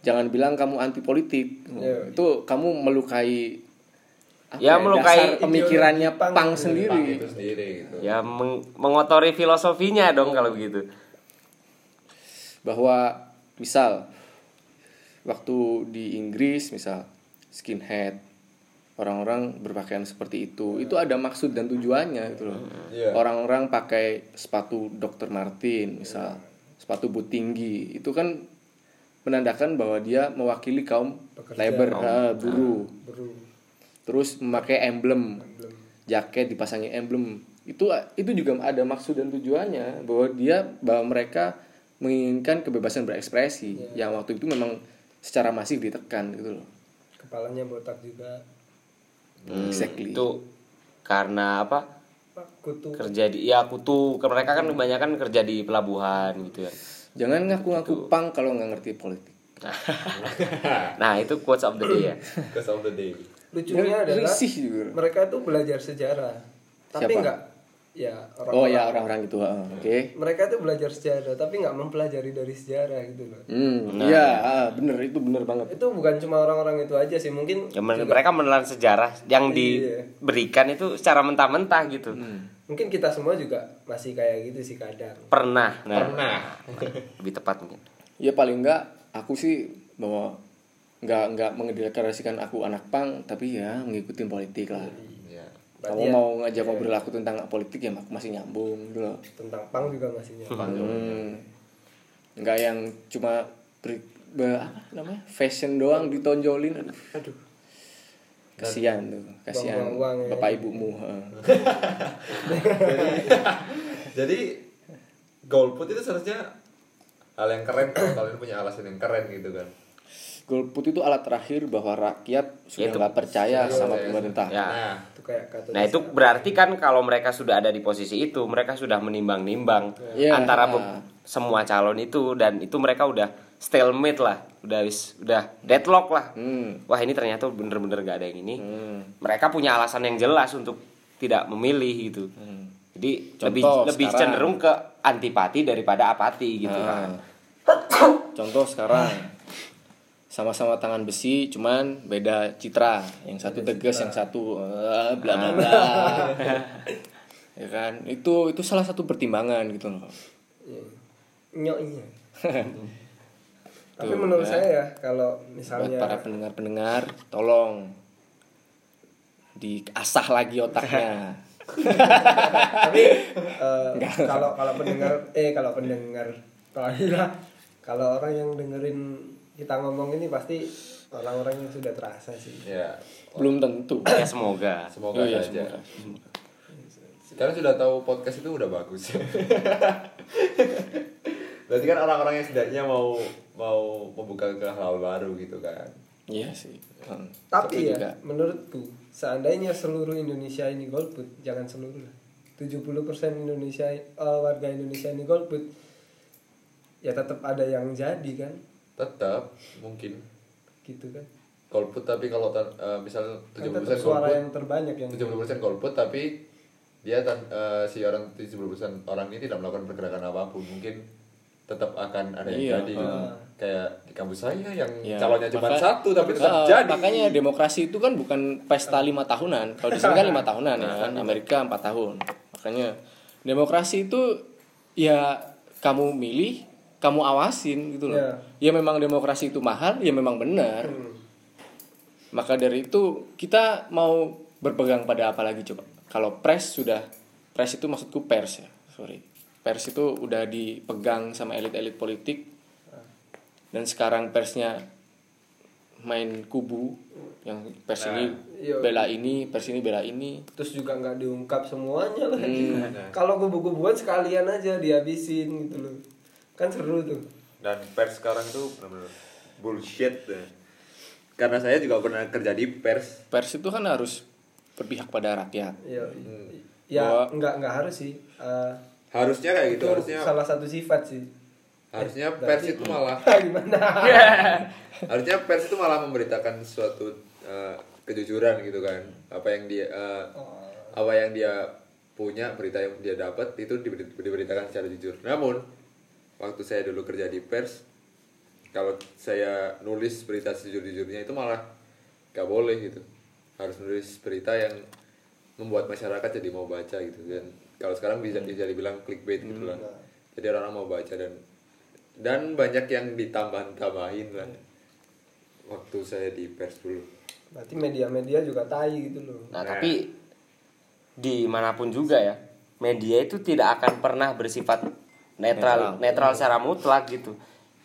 jangan bilang kamu anti politik Iya. itu kamu melukai apa Ya, melukai dasar pemikirannya pang. pang pang sendiri itu sendiri gitu. ya meng- mengotori filosofinya dong kalau begitu bahwa misal waktu di Inggris misal skinhead orang-orang berpakaian seperti itu itu ada maksud dan tujuannya gitu loh. Iya. orang-orang pakai sepatu Dr. Martin misal sepatu boot tinggi itu kan menandakan bahwa dia mewakili kaum Pekerja. labor ah, buruh. Bro, terus memakai emblem jaket dipasangi emblem. Itu itu juga ada maksud dan tujuannya bahwa dia bahwa mereka menginginkan kebebasan berekspresi. Yang waktu itu memang secara masif ditekan gitu loh kepalanya botak juga Hmm, Exactly. itu karena apa kutu kerja di ya kutu mereka kan kebanyakan kerja di pelabuhan gitu ya Jangan ngaku-ngaku pang kalau nggak ngerti politik. nah itu quotes of the day ya Cause of the day. lucunya adalah Risih juga. mereka tuh belajar sejarah tapi Siapa? Ya orang Oh ya orang-orang itu, oke. mereka tuh belajar sejarah tapi nggak mempelajari dari sejarah gitu loh Hmm, iya, ah, bener itu bener banget. itu bukan cuma orang-orang itu aja sih mungkin Ya, men- mereka menelan sejarah yang Iya. diberikan itu secara mentah-mentah gitu mungkin kita semua juga masih kayak gitu sih kadang pernah nah, Pernah. lebih tepat mungkin Ya paling enggak aku sih bahwa nggak nggak mengedeklarasikan aku anak pang tapi ya mengikuti politik lah. Kamu mau ngajak ngobrol aku tentang politik ya masih nyambung gitu loh. tentang pang juga masih nyapa Hmm. Nggak yang cuma beri, be- apa namanya fashion doang ditonjolin aduh. Kasihan tuh, kasihan uang ya. bapak ibumu. heeh. Jadi golput itu seharusnya hal yang keren kalau kalian punya alasan yang keren gitu kan. Golput itu alat terakhir bahwa rakyat sudah Itu. nggak percaya sama pemerintah. ya Nah, itu kayak kata Nah itu berarti kan kalau mereka sudah ada di posisi itu mereka sudah menimbang-nimbang Iya. antara be- semua calon itu dan itu mereka udah stalemate lah, udah wis udah deadlock lah. Hmm. Wah ini ternyata bener-bener gak ada yang ini. Hmm. Mereka punya alasan yang jelas untuk tidak memilih gitu. Hmm. Jadi Contoh lebih lebih sekarang. cenderung ke antipati daripada apati gitu Nah, kan. Contoh sekarang sama-sama tangan besi, cuman beda citra. Yang satu tegas, yang satu eh, bla bla bla. ya kan? Itu itu salah satu pertimbangan gitu loh. nyoknya tapi menurut ya. saya ya kalau Buat misalnya para pendengar-pendengar, tolong diasah lagi otaknya. tapi eh, kalau kalau pendengar eh kalau pendengar iya, kalau orang yang dengerin kita ngomong ini pasti orang-orang yang sudah terasa sih ya Belum tentu. Ya semoga. semoga Oh iya, saja. semoga. Kalian sudah tahu podcast itu udah bagus. Berarti kan orang-orang yang setidaknya mau mau membuka ke hal baru gitu kan. Iya sih. Hmm. tapi ya juga. menurutku seandainya seluruh Indonesia ini golput jangan seluruh lah 70% Indonesia eh, warga Indonesia ini golput ya tetap ada yang jadi kan Tetap mungkin gitu kan golput tapi kalau eh, misal kan 70% tetap suara golput yang terbanyak yang 70% golput tapi dia eh, si orang 70% orang ini tidak melakukan pergerakan apa pun mungkin tetap akan ada yang Iya, jadi gitu. ah. kayak di kampus saya yang Ya, calonnya cuma maka- satu tapi tetap Ah, jadi Makanya demokrasi itu kan bukan pesta lima tahunan. Kalau di sini kan lima tahunan ya kan. Amerika empat tahun. Makanya demokrasi itu ya kamu milih, kamu awasin gitu loh. Ya. Ya memang demokrasi itu mahal, ya memang benar. Hmm. Maka dari itu kita mau berpegang pada apa lagi coba? Kalau pres sudah pres itu maksudku pers ya, sorry. Pers itu udah dipegang sama elit-elit politik dan sekarang persnya main kubu yang pers ini iya. bela ini, pers ini bela ini. terus juga nggak diungkap semuanya lagi Hmm. kalau kubu-kubuan sekalian aja dihabisin gitu loh kan seru tuh. Dan pers sekarang tuh benar-benar bullshit deh. karena saya juga pernah kerja di pers. Pers itu kan harus berpihak pada rakyat. ya Hmm. ya Bahwa- nggak nggak harus sih Eh, harusnya kayak gitu itu harusnya salah satu sifat sih. Harusnya Eh, pers itu malah gimana? Harusnya pers itu malah memberitakan suatu eh, kejujuran gitu kan. Apa yang dia eh, apa yang dia punya berita yang dia dapat itu diberi- diberitakan secara jujur. Namun waktu saya dulu kerja di pers kalau saya nulis berita sejujur-jujurnya itu malah gak boleh gitu. Harus nulis berita yang membuat masyarakat jadi mau baca gitu. Dan kalau sekarang bisa bisa dibilang clickbait gitu lah. Jadi orang-orang mau baca dan dan banyak yang ditambah-tambahin lah. Waktu saya di pers dulu. Berarti media-media juga tai gitu loh. Nah, tapi di mana pun juga ya, media itu tidak akan pernah bersifat netral, netral secara mutlak gitu.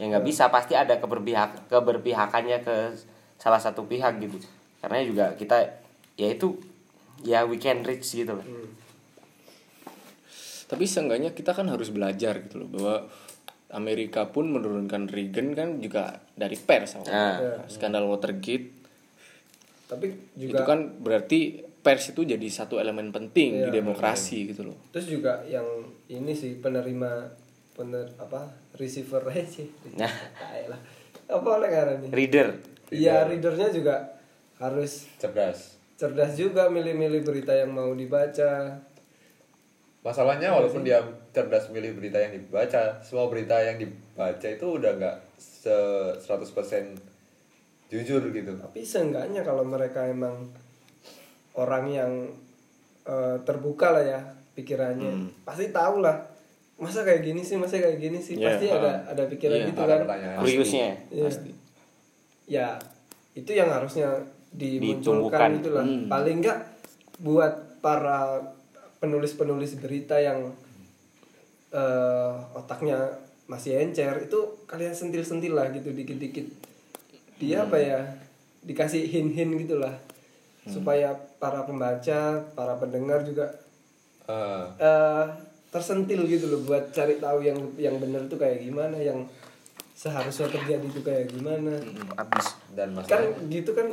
Ya nggak bisa, pasti ada keberpihak, keberpihakannya ke salah satu pihak gitu. Karena juga kita, ya itu, ya we can reach gitu loh. Tapi seenggaknya kita kan harus belajar gitu loh bahwa Amerika pun menurunkan Reagan kan juga dari pers awalnya. Nah. Ya. skandal Watergate tapi itu juga kan berarti pers itu jadi satu elemen penting di Iya. demokrasi gitu loh terus juga yang ini sih penerima pener apa receiver aja sih. Nah. Lah. Apa oleh karena nih Reader. iya readernya juga harus cerdas. cerdas juga milih-milih berita yang mau dibaca. Masalahnya walaupun dia cerdas milih berita yang dibaca semua berita yang dibaca itu udah nggak se 100% jujur gitu. Tapi seenggaknya kalau mereka emang orang yang eh, terbuka lah ya pikirannya pasti tahu lah masa kayak gini sih? Masa kayak gini sih? Iya, pasti ada ada pikiran Iya, gitu kan. Kuriusnya. Iya. ya itu yang harusnya dimunculkan itulah Hmm. paling enggak buat para penulis-penulis berita yang eh, otaknya masih encer itu kalian sentil-sentil lah gitu dikit-dikit. Dia apa ya? Dikasih hin-hin gitulah supaya para pembaca para pendengar juga Eh, eh, tersentil gitu loh buat cari tahu yang yang benar tuh kayak gimana yang seharusnya terjadi itu kayak gimana. Abis. Dan kan masalah gitu kan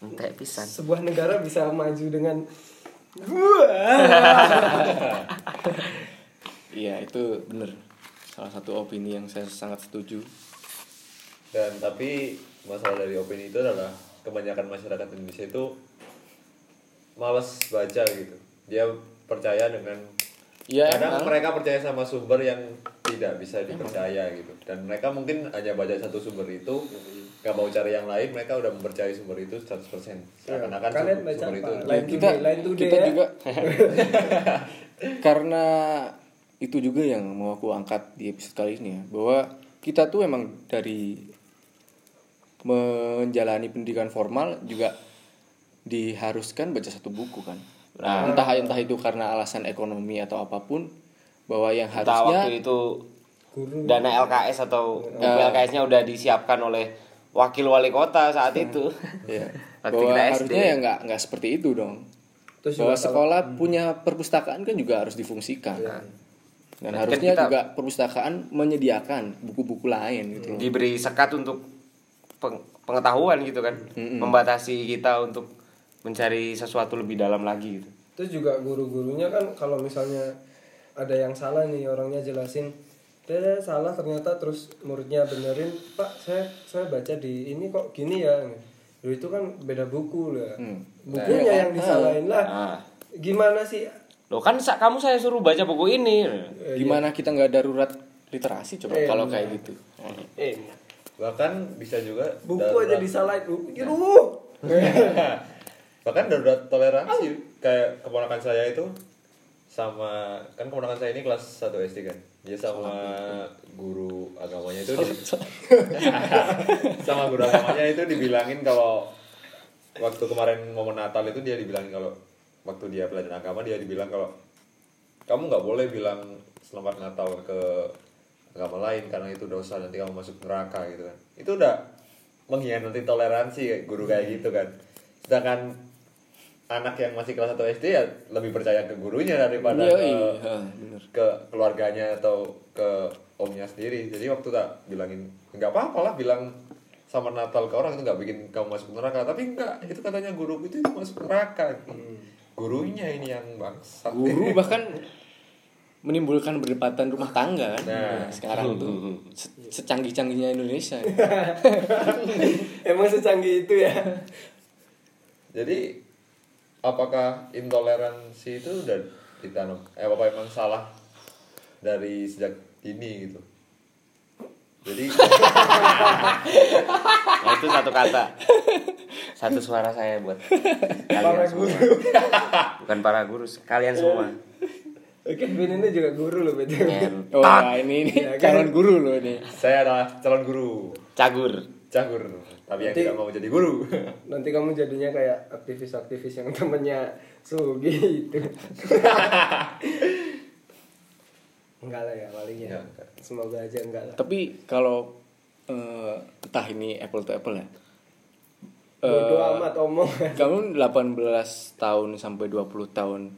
entek pisan. sebuah negara bisa maju dengan iya itu bener. Salah satu opini yang saya sangat setuju. Dan tapi masalah dari opini itu adalah kebanyakan masyarakat Indonesia itu malas baca gitu. Dia percaya dengan Iya, kadang emang. mereka percaya sama sumber yang tidak bisa dipercaya gitu. Dan mereka mungkin hanya baca satu sumber itu nggak mau cari yang lain mereka udah mempercayai sumber itu 100% seakan-akan kalian sumber, sumber itu lain kita lain kita ya? juga. karena itu juga yang mau aku angkat di episode kali ini ya bahwa kita tuh emang dari menjalani pendidikan formal juga diharuskan baca satu buku kan Nah. entah entah itu karena alasan ekonomi atau apa pun bahwa yang Entah harusnya waktu itu dana LKS atau buku LKS-nya udah disiapkan oleh wakil wali kota saat itu. ya, Waktu bahwa harusnya ya nggak nggak seperti itu dong terus bahwa juga kalau- sekolah punya perpustakaan kan juga harus difungsikan dan Berarti kan harusnya kita- juga perpustakaan menyediakan buku-buku lain gitu. Diberi sekat untuk peng- pengetahuan gitu kan. Membatasi kita untuk mencari sesuatu lebih dalam lagi gitu. terus juga guru-gurunya kan kalau misalnya ada yang salah nih orangnya jelasin dia salah ternyata. Terus muridnya benerin pak saya saya baca di ini kok gini ya. Loh, itu kan beda buku lah Hmm. bukunya yang disalahin. Lah Ah. gimana sih? Loh kan sa- kamu saya suruh baca buku ini. gimana kita nggak darurat literasi coba Eh, kalau benar. kayak gitu? Eh bahkan bisa juga buku darurat- aja disalahin. Lu uh bahkan darurat toleransi kayak keponakan saya itu sama kan keponakan saya ini kelas 1 SD kan dia sama guru. agamanya itu di- sama guru. Agamanya itu dibilangin kalau waktu kemarin momen Natal itu dia dibilangin kalau waktu dia pelajaran agama dia dibilang kalau kamu nggak boleh bilang selamat Natal ke agama lain karena itu dosa nanti kamu masuk neraka gitu kan. Itu udah mengkhianati toleransi guru kayak gitu kan. Sedangkan anak yang masih kelas 1 SD ya lebih percaya ke gurunya daripada Iya, ke iya, bener. ke keluarganya atau ke omnya sendiri. Jadi waktu tak bilangin nggak apa-apa lah bilang sama Natal ke orang itu nggak bikin kamu masuk neraka. Tapi enggak itu katanya guru itu masuk neraka. Gurunya ini yang bangsat guru bahkan menimbulkan perdebatan rumah tangga kan Nah. sekarang tuh. Se- secanggih-canggihnya Indonesia. Emang secanggih itu ya? Jadi apakah intoleransi itu udah ditanam eh apa emang salah dari sejak dini gitu jadi Nah, itu satu kata. Satu suara saya buat kalian Para semua. guru. Bukan para guru, kalian semua. oke Ben ini juga guru loh betul Ngentot. oh nah, ini ini Ya, calon guru loh ini saya adalah calon guru Cagur. cagur tapi yang Nanti- tidak mau jadi guru. nanti kamu jadinya kayak aktivis-aktivis yang temennya Sugi itu. Enggak lah ya palingnya Enggak, enggak. semoga aja enggak lah. Tapi kalau eh, entah ini apple to apple ya. Bodo Eh, amat omong. kamu 18 tahun sampai 20 tahun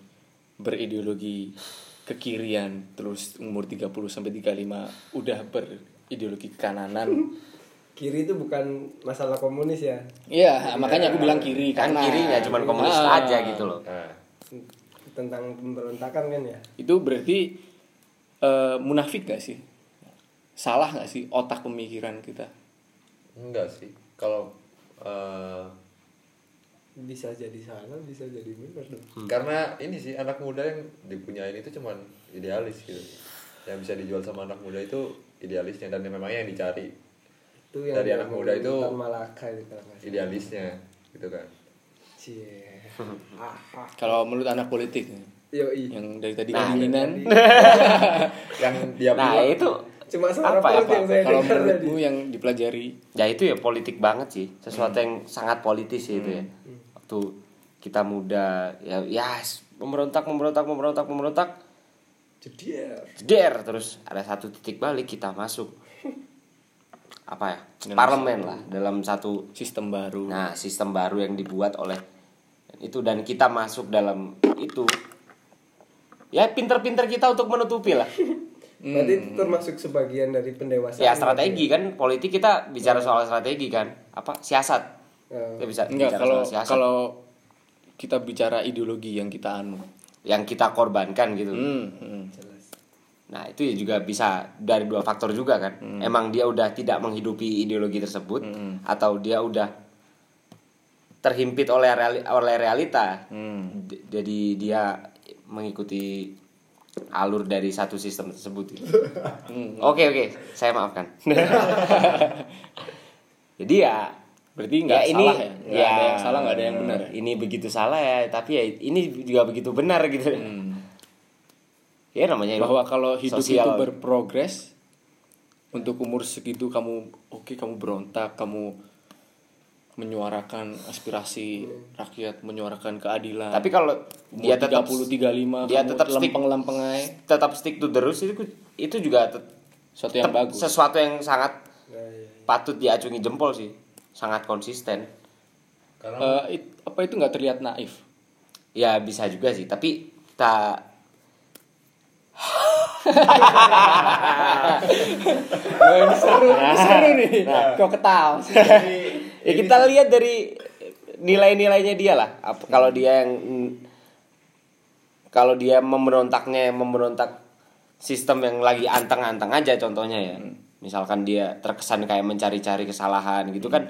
berideologi kekirian terus umur 30 sampai 35 udah berideologi kekananan kiri itu bukan masalah komunis ya Iya, makanya aku bilang kiri kan karena kirinya cuman komunis Ah. aja gitu loh Nah, tentang pemberontakan kan ya Itu berarti eh, munafik gak sih? Salah gak sih otak pemikiran kita? enggak sih. Kalau eh, bisa jadi salah bisa jadi benar dong karena ini sih anak muda yang dipunyain itu cuman idealis gitu. Yang bisa dijual sama anak muda itu idealisnya dan memang yang dicari itu yang Dari anak muda itu- Malaka itu kan idealisnya gitu kan. cie. Kalau menurut anak politik Yoi. yang dari tadi Nah, kedinginan, Yang dia nah itu cuma suara Apa ya, yang saya kalau menurutmu yang dipelajari? Ya itu ya politik banget sih. Sesuatu yang sangat politis sih itu ya. Waktu kita muda ya ya pemberontak pemberontak pemberontak pemberontak jedier jeder terus ada satu titik balik kita masuk apa ya? Parlemen lah. dalam satu sistem baru. nah sistem baru yang dibuat oleh itu dan kita masuk dalam itu. Ya pinter-pinter kita untuk menutupi lah. Berarti itu termasuk sebagian dari pendewasaan ya strategi kan. Politik kita bicara soal strategi kan. Apa? Siasat. Kita bisa Enggak bicara kalau soal siasat. kalau kita bicara ideologi yang kita anu. yang kita korbankan gitu. Hmm, hmm. Nah itu ya juga bisa dari dua faktor juga kan. Emang dia udah tidak menghidupi ideologi tersebut atau dia udah terhimpit oleh reali- oleh realita. Hmm. D- Jadi dia mengikuti alur dari satu sistem tersebut. gitu. Oke oke, saya maafkan. Jadi ya Berarti nggak ya ini salah ya? Ya ada yang salah, nggak ada yang benar ya? Ini begitu salah ya, tapi ya ini juga begitu benar gitu. Ya namanya bahwa kalau hidup sosial. itu berprogres untuk umur segitu kamu oke kamu berontak kamu menyuarakan aspirasi rakyat menyuarakan keadilan. Tapi kalau dia tetap 30 35 dia tetap stick lempeng-lempeng aja. tetap stick to the rules itu itu juga sesuatu yang bagus. sesuatu yang sangat Nah, iya. patut diacungi jempol sih. Sangat konsisten. Karena Eh, it- apa itu nggak terlihat naif? Ya bisa juga sih. Tapi kita Wah, ini seru seru nih. kok ketawa ya kita lihat dari nilai-nilainya dia lah. Apa- kalau dia yang kalau dia memberontaknya memberontak sistem yang lagi anteng-anteng aja contohnya ya. Misalkan dia terkesan kayak mencari-cari kesalahan gitu kan.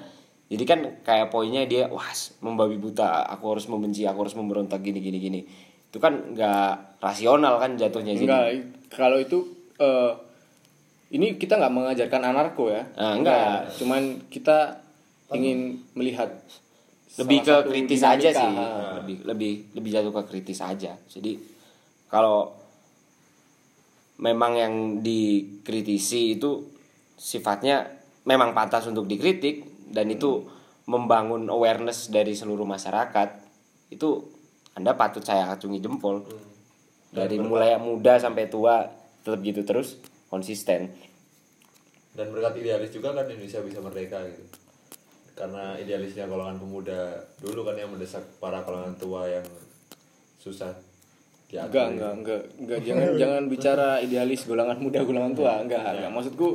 Jadi kan kayak poinnya dia wah membabi buta aku harus membenci aku harus memberontak gini gini gini itu kan nggak rasional kan jatuhnya enggak kalau itu eh, ini kita nggak mengajarkan anarko ya. Ah, enggak. cuman kita ingin melihat lebih ke kritis aja sih. Ah. lebih lebih lebih jatuh ke kritis aja. Jadi kalau memang yang dikritisi itu sifatnya memang pantas untuk dikritik dan itu membangun awareness dari seluruh masyarakat itu anda patut saya acungi jempol. Dari mulai yang muda sampai tua tetap gitu terus konsisten. Dan berkat idealis juga kan Indonesia bisa merdeka gitu. Karena idealisnya golongan pemuda dulu kan yang mendesak para golongan tua yang susah Enggak, gitu. enggak, enggak, enggak, jangan jangan bicara idealis golongan muda, golongan tua, enggak, enggak. Maksudku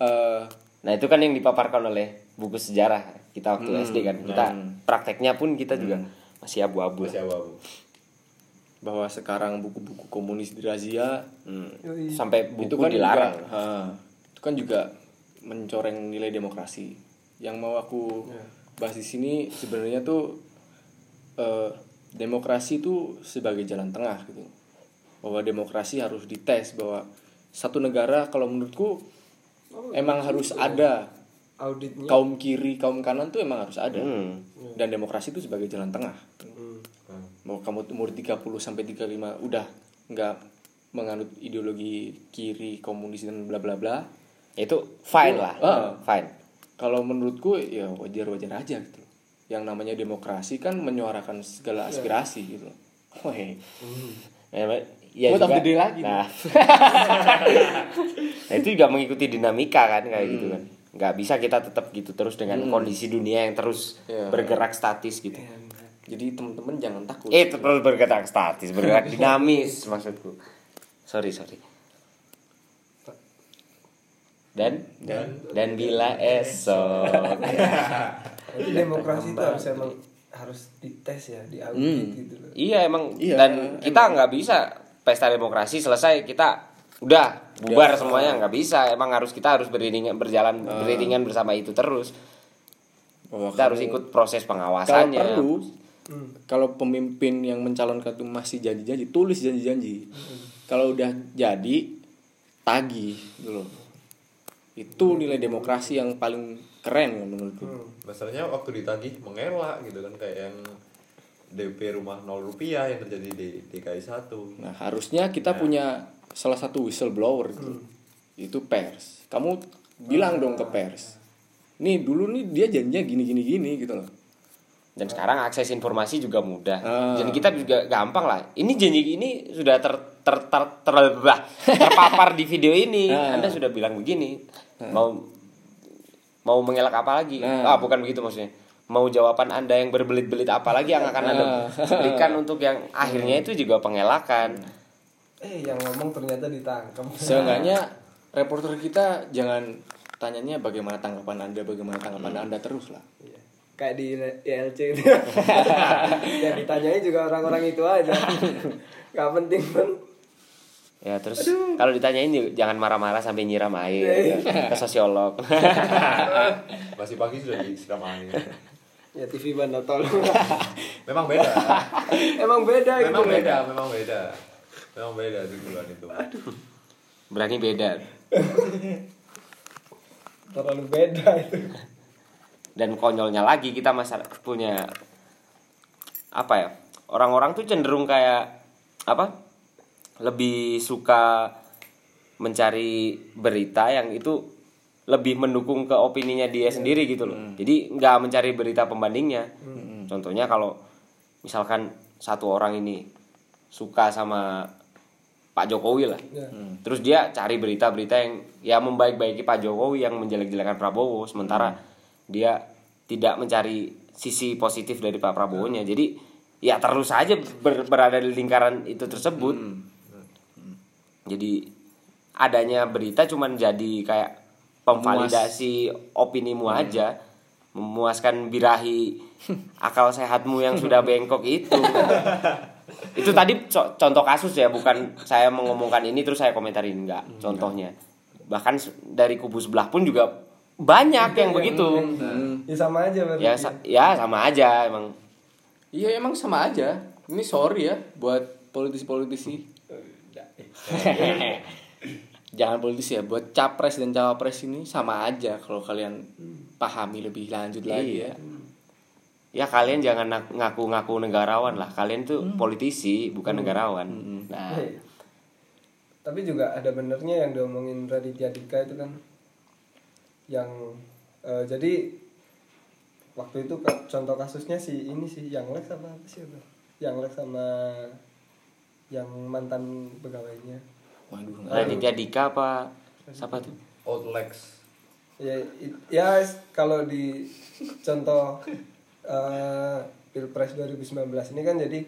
eh Nah itu kan yang dipaparkan oleh buku sejarah kita waktu SD kan. Kita prakteknya pun kita juga masih abu-abu. masih abu-abu bahwa sekarang buku-buku komunis dirazia, Hmm. Yoi. Sampai buku itu kan dilarang. juga, ha, itu kan juga mencoreng nilai demokrasi. Yang mau aku bahas di sini sebenarnya tuh eh, demokrasi itu sebagai jalan tengah gitu. Bahwa demokrasi harus dites bahwa satu negara kalau menurutku emang harus ada auditnya kaum kiri, kaum kanan tuh emang harus ada. Hmm. Dan demokrasi itu sebagai jalan tengah. Hmm. Hmm. Mau kamu umur 30 sampai 35 udah nggak menganut ideologi kiri, komunis dan bla bla bla. Itu fine lah. Ah. Fine. Kalau menurutku ya wajar-wajar aja gitu. Yang namanya demokrasi kan menyuarakan segala aspirasi gitu. Weh. Ya, ya Buat juga- gede lagi Nah. nah itu juga mengikuti dinamika kan kayak gitu kan. Nggak bisa kita tetap gitu terus dengan kondisi dunia yang terus Iya. bergerak statis gitu. Jadi temen-temen jangan takut. Eh terus bergerak statis, bergerak dinamis maksudku. Sorry sorry. dan dan, bila esok Jadi demokrasi itu harus emang harus dites ya, diaudit gitu loh. iya emang Iya, dan kita nggak bisa pesta demokrasi selesai kita udah bubar semuanya nggak bisa. Emang harus kita harus beriringan berjalan beriringan bersama itu terus. Bahwa kita harus ikut proses kalau pengawasannya perlu Hmm. kalau pemimpin yang mencalonkan itu masih janji-janji tulis janji-janji. Kalau udah jadi tagih gitu loh. Itu nilai demokrasi yang paling keren kan menurutku. Hmm. masalahnya waktu ditagih mengelak gitu kan kayak yang DP rumah 0 rupiah yang terjadi di DKI 1 nah harusnya kita punya salah satu whistleblower gitu itu pers. Kamu bilang dong ke pers nih dulu nih dia janjinya gini gini gini gitu loh. Dan sekarang akses informasi juga mudah. Ah. jadi kita juga gampang lah. Ini janji ini sudah ter ter ter, ter- bah, terpapar di video ini. Ah. anda sudah bilang begini. Mau mau mengelak apa lagi? Ah. Bukan begitu maksudnya. Mau jawaban anda yang berbelit-belit apa lagi yang akan anda Ah. berikan untuk yang akhirnya itu juga pengelakan Eh yang ngomong ternyata ditangkap. seenggaknya reporter kita jangan tanyanya bagaimana tanggapan anda bagaimana tanggapan anda terus lah Iya. Kayak di ILC itu. yang ditanyai juga orang-orang itu aja. Gak penting kan. ya terus kalau ditanyain juga jangan marah-marah sampai nyiram air ke sosiolog masih pagi sudah disiram air Ya TV Bandar tolong. memang beda Emang beda memang gitu. beda memang beda memang beda di bulan itu. Berani beda. Terlalu beda itu. dan konyolnya lagi kita masa punya apa ya orang-orang tuh cenderung kayak apa lebih suka mencari berita yang itu lebih mendukung ke opininya dia sendiri gitu loh. Jadi nggak mencari berita pembandingnya. Contohnya kalau misalkan satu orang ini suka sama Pak Jokowi lah. Ya. terus dia cari berita-berita yang ya membaik-baiki Pak Jokowi yang menjelek-jelekan Prabowo sementara dia tidak mencari sisi positif dari Pak Prabowo-nya. Jadi ya terus saja ber- berada di lingkaran itu tersebut. Jadi adanya berita cuman jadi kayak pemvalidasi opinimu aja. Memuaskan birahi akal sehatmu yang sudah bengkok itu itu tadi co- contoh kasus ya bukan saya mengomongkan ini terus saya komentarin enggak contohnya. bahkan s- dari kubu sebelah pun juga banyak yang begitu. Ya sama aja berarti. ya sa- ya sama aja emang. Iya emang sama aja. Ini sorry ya buat politisi-politisi. Jangan politisi ya buat capres dan cawapres ini sama aja kalau kalian pahami lebih lanjut lagi Iya. ya ya kalian jangan ngaku-ngaku negarawan lah. Kalian tuh politisi bukan negarawan. Nah. Eh, Tapi juga ada benernya yang diomongin Raditya Dika itu kan. Yang eh, jadi waktu itu contoh kasusnya si ini sih yang Lex sama apa sih itu? Yang Lex sama yang mantan pegawainya. waduh Raditya Dika apa siapa tuh? Outlex Ya, it- ya kalau di contoh eh, Pilpres 2019 ini kan jadi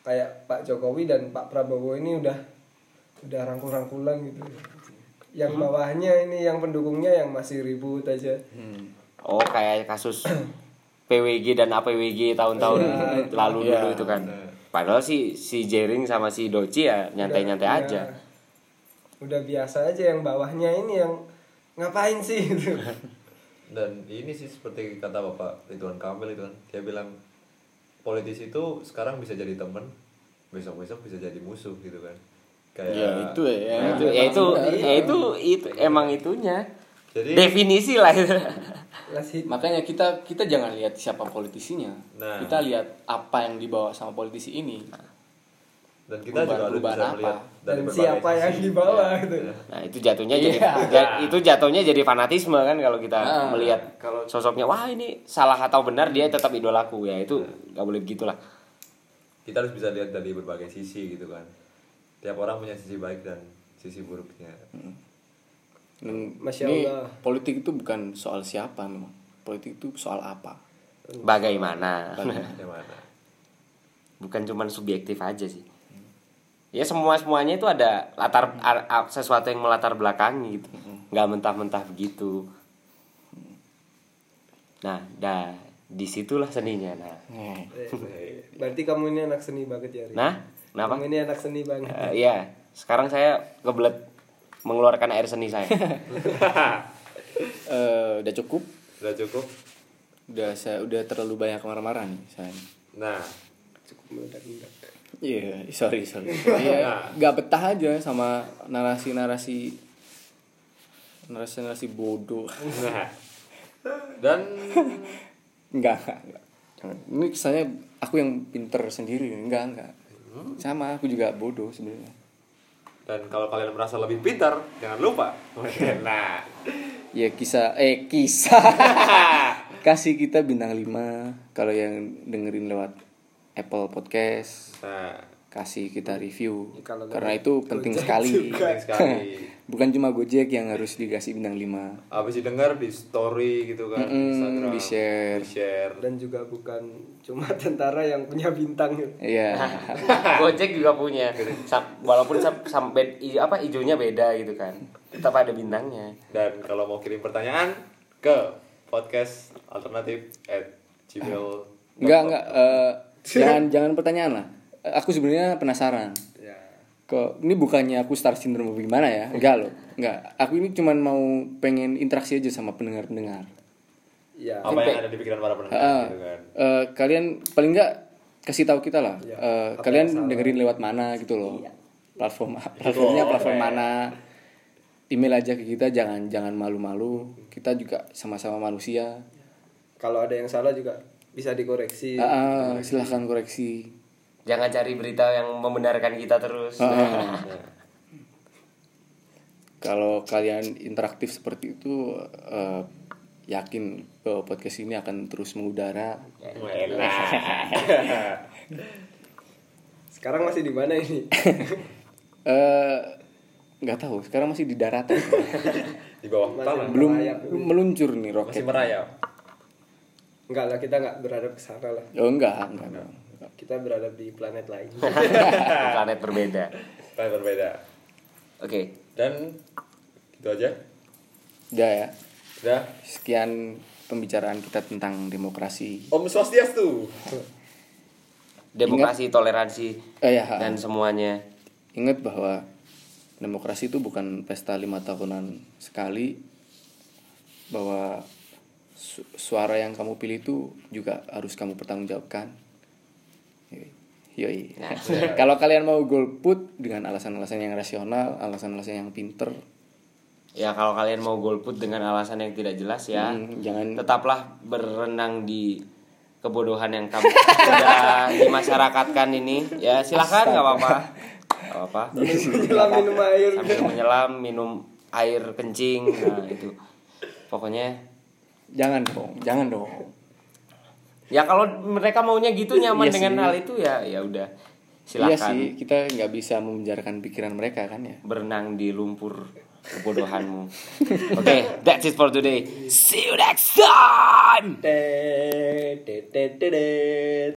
kayak Pak Jokowi dan Pak Prabowo ini udah udah rangkul-rangkulan gitu. Yang bawahnya ini yang pendukungnya yang masih ribut aja. oh kayak kasus PWG dan APWG tahun-tahun lalu Iya. dulu itu kan padahal sih si Jering sama si Doci ya nyantai-nyantai Udah- aja ya, Udah biasa aja yang bawahnya ini yang ngapain sih gitu. dan ini sih seperti kata bapak Ridwan Kamil itu kan. Dia bilang politisi itu sekarang bisa jadi teman besok besok bisa jadi musuh gitu kan. Kayak ya itu ya Nah, itu ya itu ya itu itu emang itunya. Jadi definisi lah itu. Makanya kita kita jangan lihat siapa politisinya. Nah. kita lihat apa yang dibawa sama politisi ini dan kita juga harus Perubahan bisa apa? melihat dan dari berbagai siapa yang sisi. di bawah Ya, gitu. nah itu jatuhnya jadi Iya. ja- itu jatuhnya jadi fanatisme kan kalau kita Ah. melihat kalau sosoknya wah ini salah atau benar dia tetap idolaku ya itu nggak boleh begitulah. Kita harus bisa lihat dari berbagai sisi gitu kan. Tiap orang punya sisi baik dan sisi buruknya. Dan Masya ini Allah. politik itu bukan soal siapa memang. Politik itu soal apa? Bagaimana? Yang mana bukan cuman subjektif aja sih ya semua semuanya itu ada latar sesuatu yang melatar belakangi gitu. Nggak mentah-mentah begitu. Nah dah di situlah seninya nah. Eh, Eh, Berarti kamu ini anak seni banget ya. Nah kenapa? Kamu ini anak seni banget. Eh, iya. Sekarang saya kebelet mengeluarkan air seni saya. Eh, udah cukup? Udah cukup. udah saya udah terlalu banyak marah-marah nih saya Nah, Cukup meledak-ledak. Iya, sorry, sorry. Iya, nggak betah aja sama narasi-narasi narasi-narasi bodoh. nah. Dan Enggak, enggak, enggak. Jangan. Ini kesannya aku yang pinter sendiri, enggak, enggak. Sama, aku juga bodoh sebenarnya. dan kalau kalian merasa lebih pintar, jangan lupa. Nah, Ya kisah eh kisah. Kasih kita bintang 5 kalau yang dengerin lewat Apple Podcast. nah, Kasih kita review. Ya, kalau Karena itu penting Gojek sekali. penting sekali. Bukan cuma Gojek yang harus dikasih bintang 5. Habis didengar di story gitu kan, Mm-mm, Instagram, di-share. di-share. Dan juga bukan cuma tentara yang punya bintang. Iya. Gojek juga punya walaupun sam- sampai apa hijaunya beda gitu kan tetap ada bintangnya Dan kalau mau kirim pertanyaan ke podcast alternatif at gmail. Enggak, enggak. eh, jangan jangan pertanyaan lah. Aku sebenarnya penasaran. Ya. Kok ini bukannya aku star syndrome apa gimana ya? Enggak loh. Enggak. Aku ini cuman mau pengen interaksi aja sama pendengar-pendengar. Ya. Apa yang ada di pikiran para pendengar Ah, gitu kan. eh, kalian paling enggak kasih tahu kita lah. Iya. Eh, Apa kalian dengerin lewat mana gitu loh. Platform platformnya platform mana? Email aja ke kita jangan jangan malu-malu. Kita juga sama-sama manusia. Kalau ada yang salah juga bisa dikoreksi. Ah, ah, silahkan koreksi. jangan cari berita yang membenarkan kita terus Ah. Kalau kalian interaktif seperti itu, eh, yakin bahwa podcast ini akan terus mengudara. Sekarang masih di mana ini? Eh, nggak tahu. Sekarang masih di daratan. Di bawah Masih. Belum merayap. meluncur nih Masih roket. merayap. Enggak lah, kita enggak berada ke sana lah. Oh enggak, enggak. enggak. Kita berada di planet lain. planet berbeda Planet berbeda. oke Dan gitu aja. Udah ya. Udah. Sekian pembicaraan kita tentang demokrasi. Om Swastiastu. demokrasi toleransi Eh ya, dan semuanya ingat bahwa demokrasi itu bukan pesta lima tahunan sekali bahwa su- suara yang kamu pilih itu juga harus kamu pertanggungjawabkan. Yoi. Yoi. kalau kalian mau golput dengan alasan-alasan yang rasional alasan-alasan yang pinter. Ya kalau kalian mau golput dengan alasan yang tidak jelas ya hmm, jangan. tetaplah berenang di kebodohan yang kamu sudah dimasyarakatkan ini ya. Silahkan nggak apa-apa. Nggak apa-apa. Menyelam minum air. sambil menyelam minum air kencing nah itu. Pokoknya jangan dong jangan dong. Ya kalau mereka maunya gitu nyaman Iya dengan sih. hal itu ya ya udah iya silahkan sih kita nggak bisa memenjarakan pikiran mereka kan ya? Berenang di lumpur kebodohanmu. Oke that's it for today. See you next time